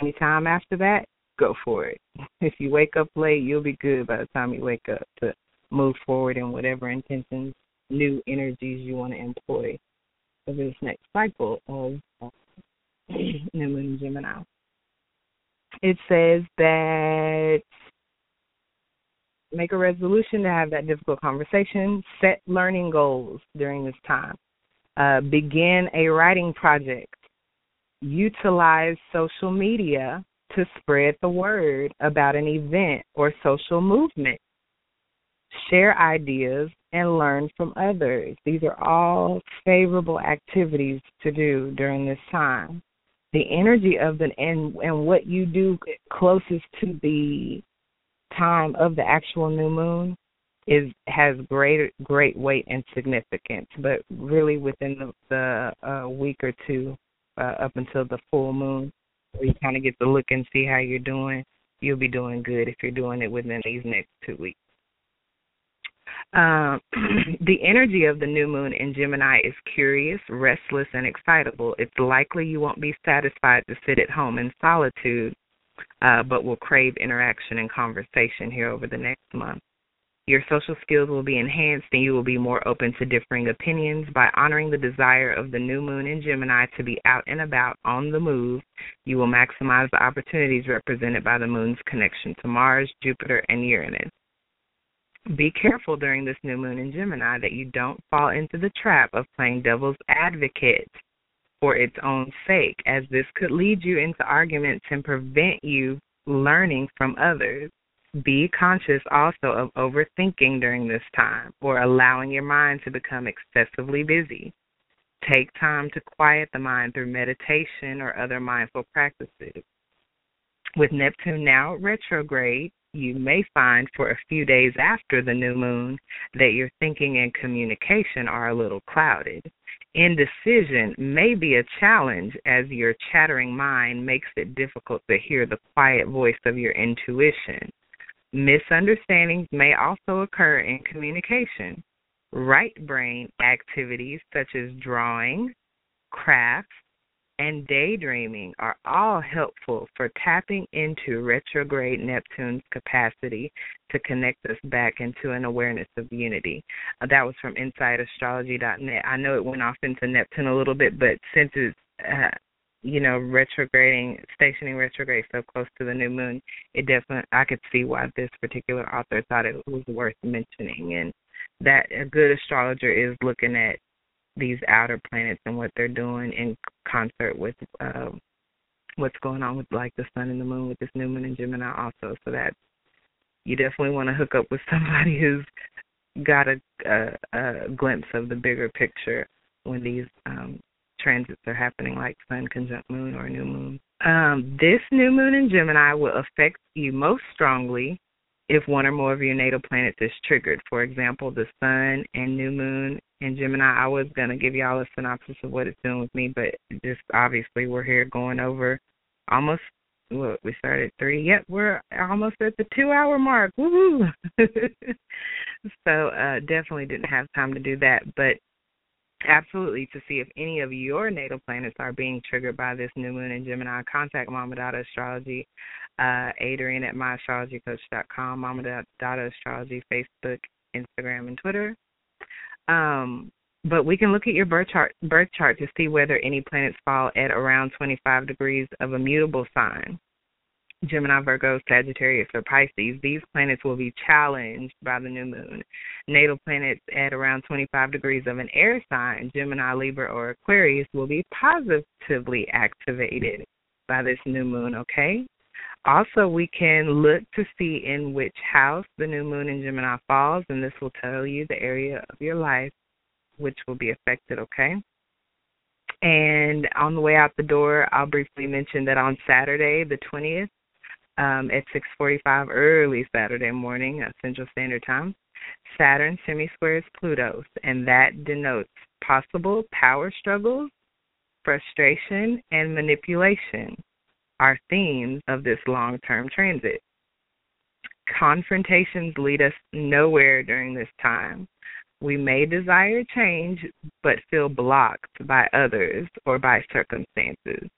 Anytime after that, go for it. If you wake up late, you'll be good by the time you wake up to move forward in whatever intentions, new energies you want to employ for this next cycle of uh, New Moon Gemini. It says that make a resolution to have that difficult conversation, set learning goals during this time, uh, begin a writing project, utilize social media to spread the word about an event or social movement. Share ideas and learn from others. These are all favorable activities to do during this time. The energy of the and and what you do closest to the time of the actual new moon is has great great weight and significance. But really, within the, the uh, week or two uh, up until the full moon, where you kind of get to look and see how you're doing, you'll be doing good if you're doing it within these next two weeks. Um, the energy of the new moon in Gemini is curious, restless, and excitable. It's likely you won't be satisfied to sit at home in solitude, uh, but will crave interaction and conversation here over the next month. Your social skills will be enhanced and you will be more open to differing opinions. By honoring the desire of the new moon in Gemini to be out and about on the move, you will maximize the opportunities represented by the moon's connection to Mars, Jupiter, and Uranus. Be careful during this new moon in Gemini that you don't fall into the trap of playing devil's advocate for its own sake, as this could lead you into arguments and prevent you learning from others. Be conscious also of overthinking during this time or allowing your mind to become excessively busy. Take time to quiet the mind through meditation or other mindful practices. With Neptune now retrograde, you may find for a few days after the new moon that your thinking and communication are a little clouded. Indecision may be a challenge as your chattering mind makes it difficult to hear the quiet voice of your intuition. Misunderstandings may also occur in communication. Right brain activities such as drawing, crafts, and daydreaming are all helpful for tapping into retrograde Neptune's capacity to connect us back into an awareness of unity. Uh, that was from InsideAstrology.net. I know it went off into Neptune a little bit, but since it's uh, you know retrograding, stationing retrograde so close to the new moon, it definitely I could see why this particular author thought it was worth mentioning, and that a good astrologer is looking at these outer planets and what they're doing in concert with uh, what's going on with like the sun and the moon with this new moon in Gemini also. So that you definitely want to hook up with somebody who's got a, a, a glimpse of the bigger picture when these um, transits are happening, like sun conjunct moon or new moon. Um, this new moon in Gemini will affect you most strongly if one or more of your natal planets is triggered. For example, the sun and new moon in Gemini. I was going to give y'all a synopsis of what it's doing with me, but just obviously we're here going over almost what we started three. Yep, we're almost at the two hour mark. Woohoo! so uh definitely didn't have time to do that, but absolutely to see if any of your natal planets are being triggered by this new moon in Gemini, contact Mama Dada Astrology, uh, Adrienne at myastrologycoach.com, Mama Dada Astrology, Facebook, Instagram, and Twitter. Um, but we can look at your birth chart birth chart to see whether any planets fall at around 25 degrees of a mutable sign. Gemini, Virgo, Sagittarius, or Pisces, these planets will be challenged by the new moon. Natal planets at around 25 degrees of an air sign, Gemini, Libra, or Aquarius, will be positively activated by this new moon, okay? Also, we can look to see in which house the new moon in Gemini falls, and this will tell you the area of your life which will be affected, okay? And on the way out the door, I'll briefly mention that on Saturday, the 20th, um, at 6:45 early Saturday morning, uh, Central Standard Time, Saturn semi-squares Pluto, and that denotes possible power struggles, frustration, and manipulation are themes of this long-term transit. Confrontations lead us nowhere during this time. We may desire change, but feel blocked by others or by circumstances.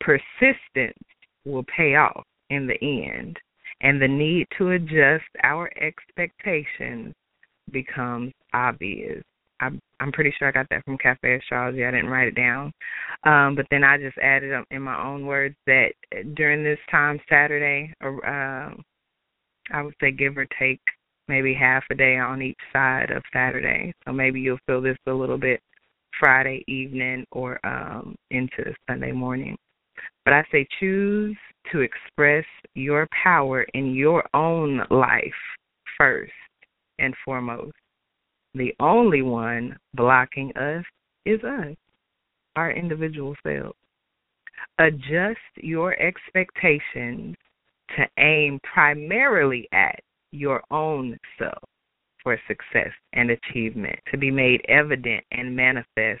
Persistence will pay off in the end, and the need to adjust our expectations becomes obvious. I'm, I'm pretty sure I got that from Cafe Astrology. I didn't write it down, um, but then I just added in my own words that during this time Saturday, uh, I would say give or take maybe half a day on each side of Saturday. So maybe you'll feel this a little bit Friday evening or um, into Sunday morning. But I say choose to express your power in your own life first and foremost. The only one blocking us is us, our individual selves. Adjust your expectations to aim primarily at your own self for success and achievement to be made evident and manifest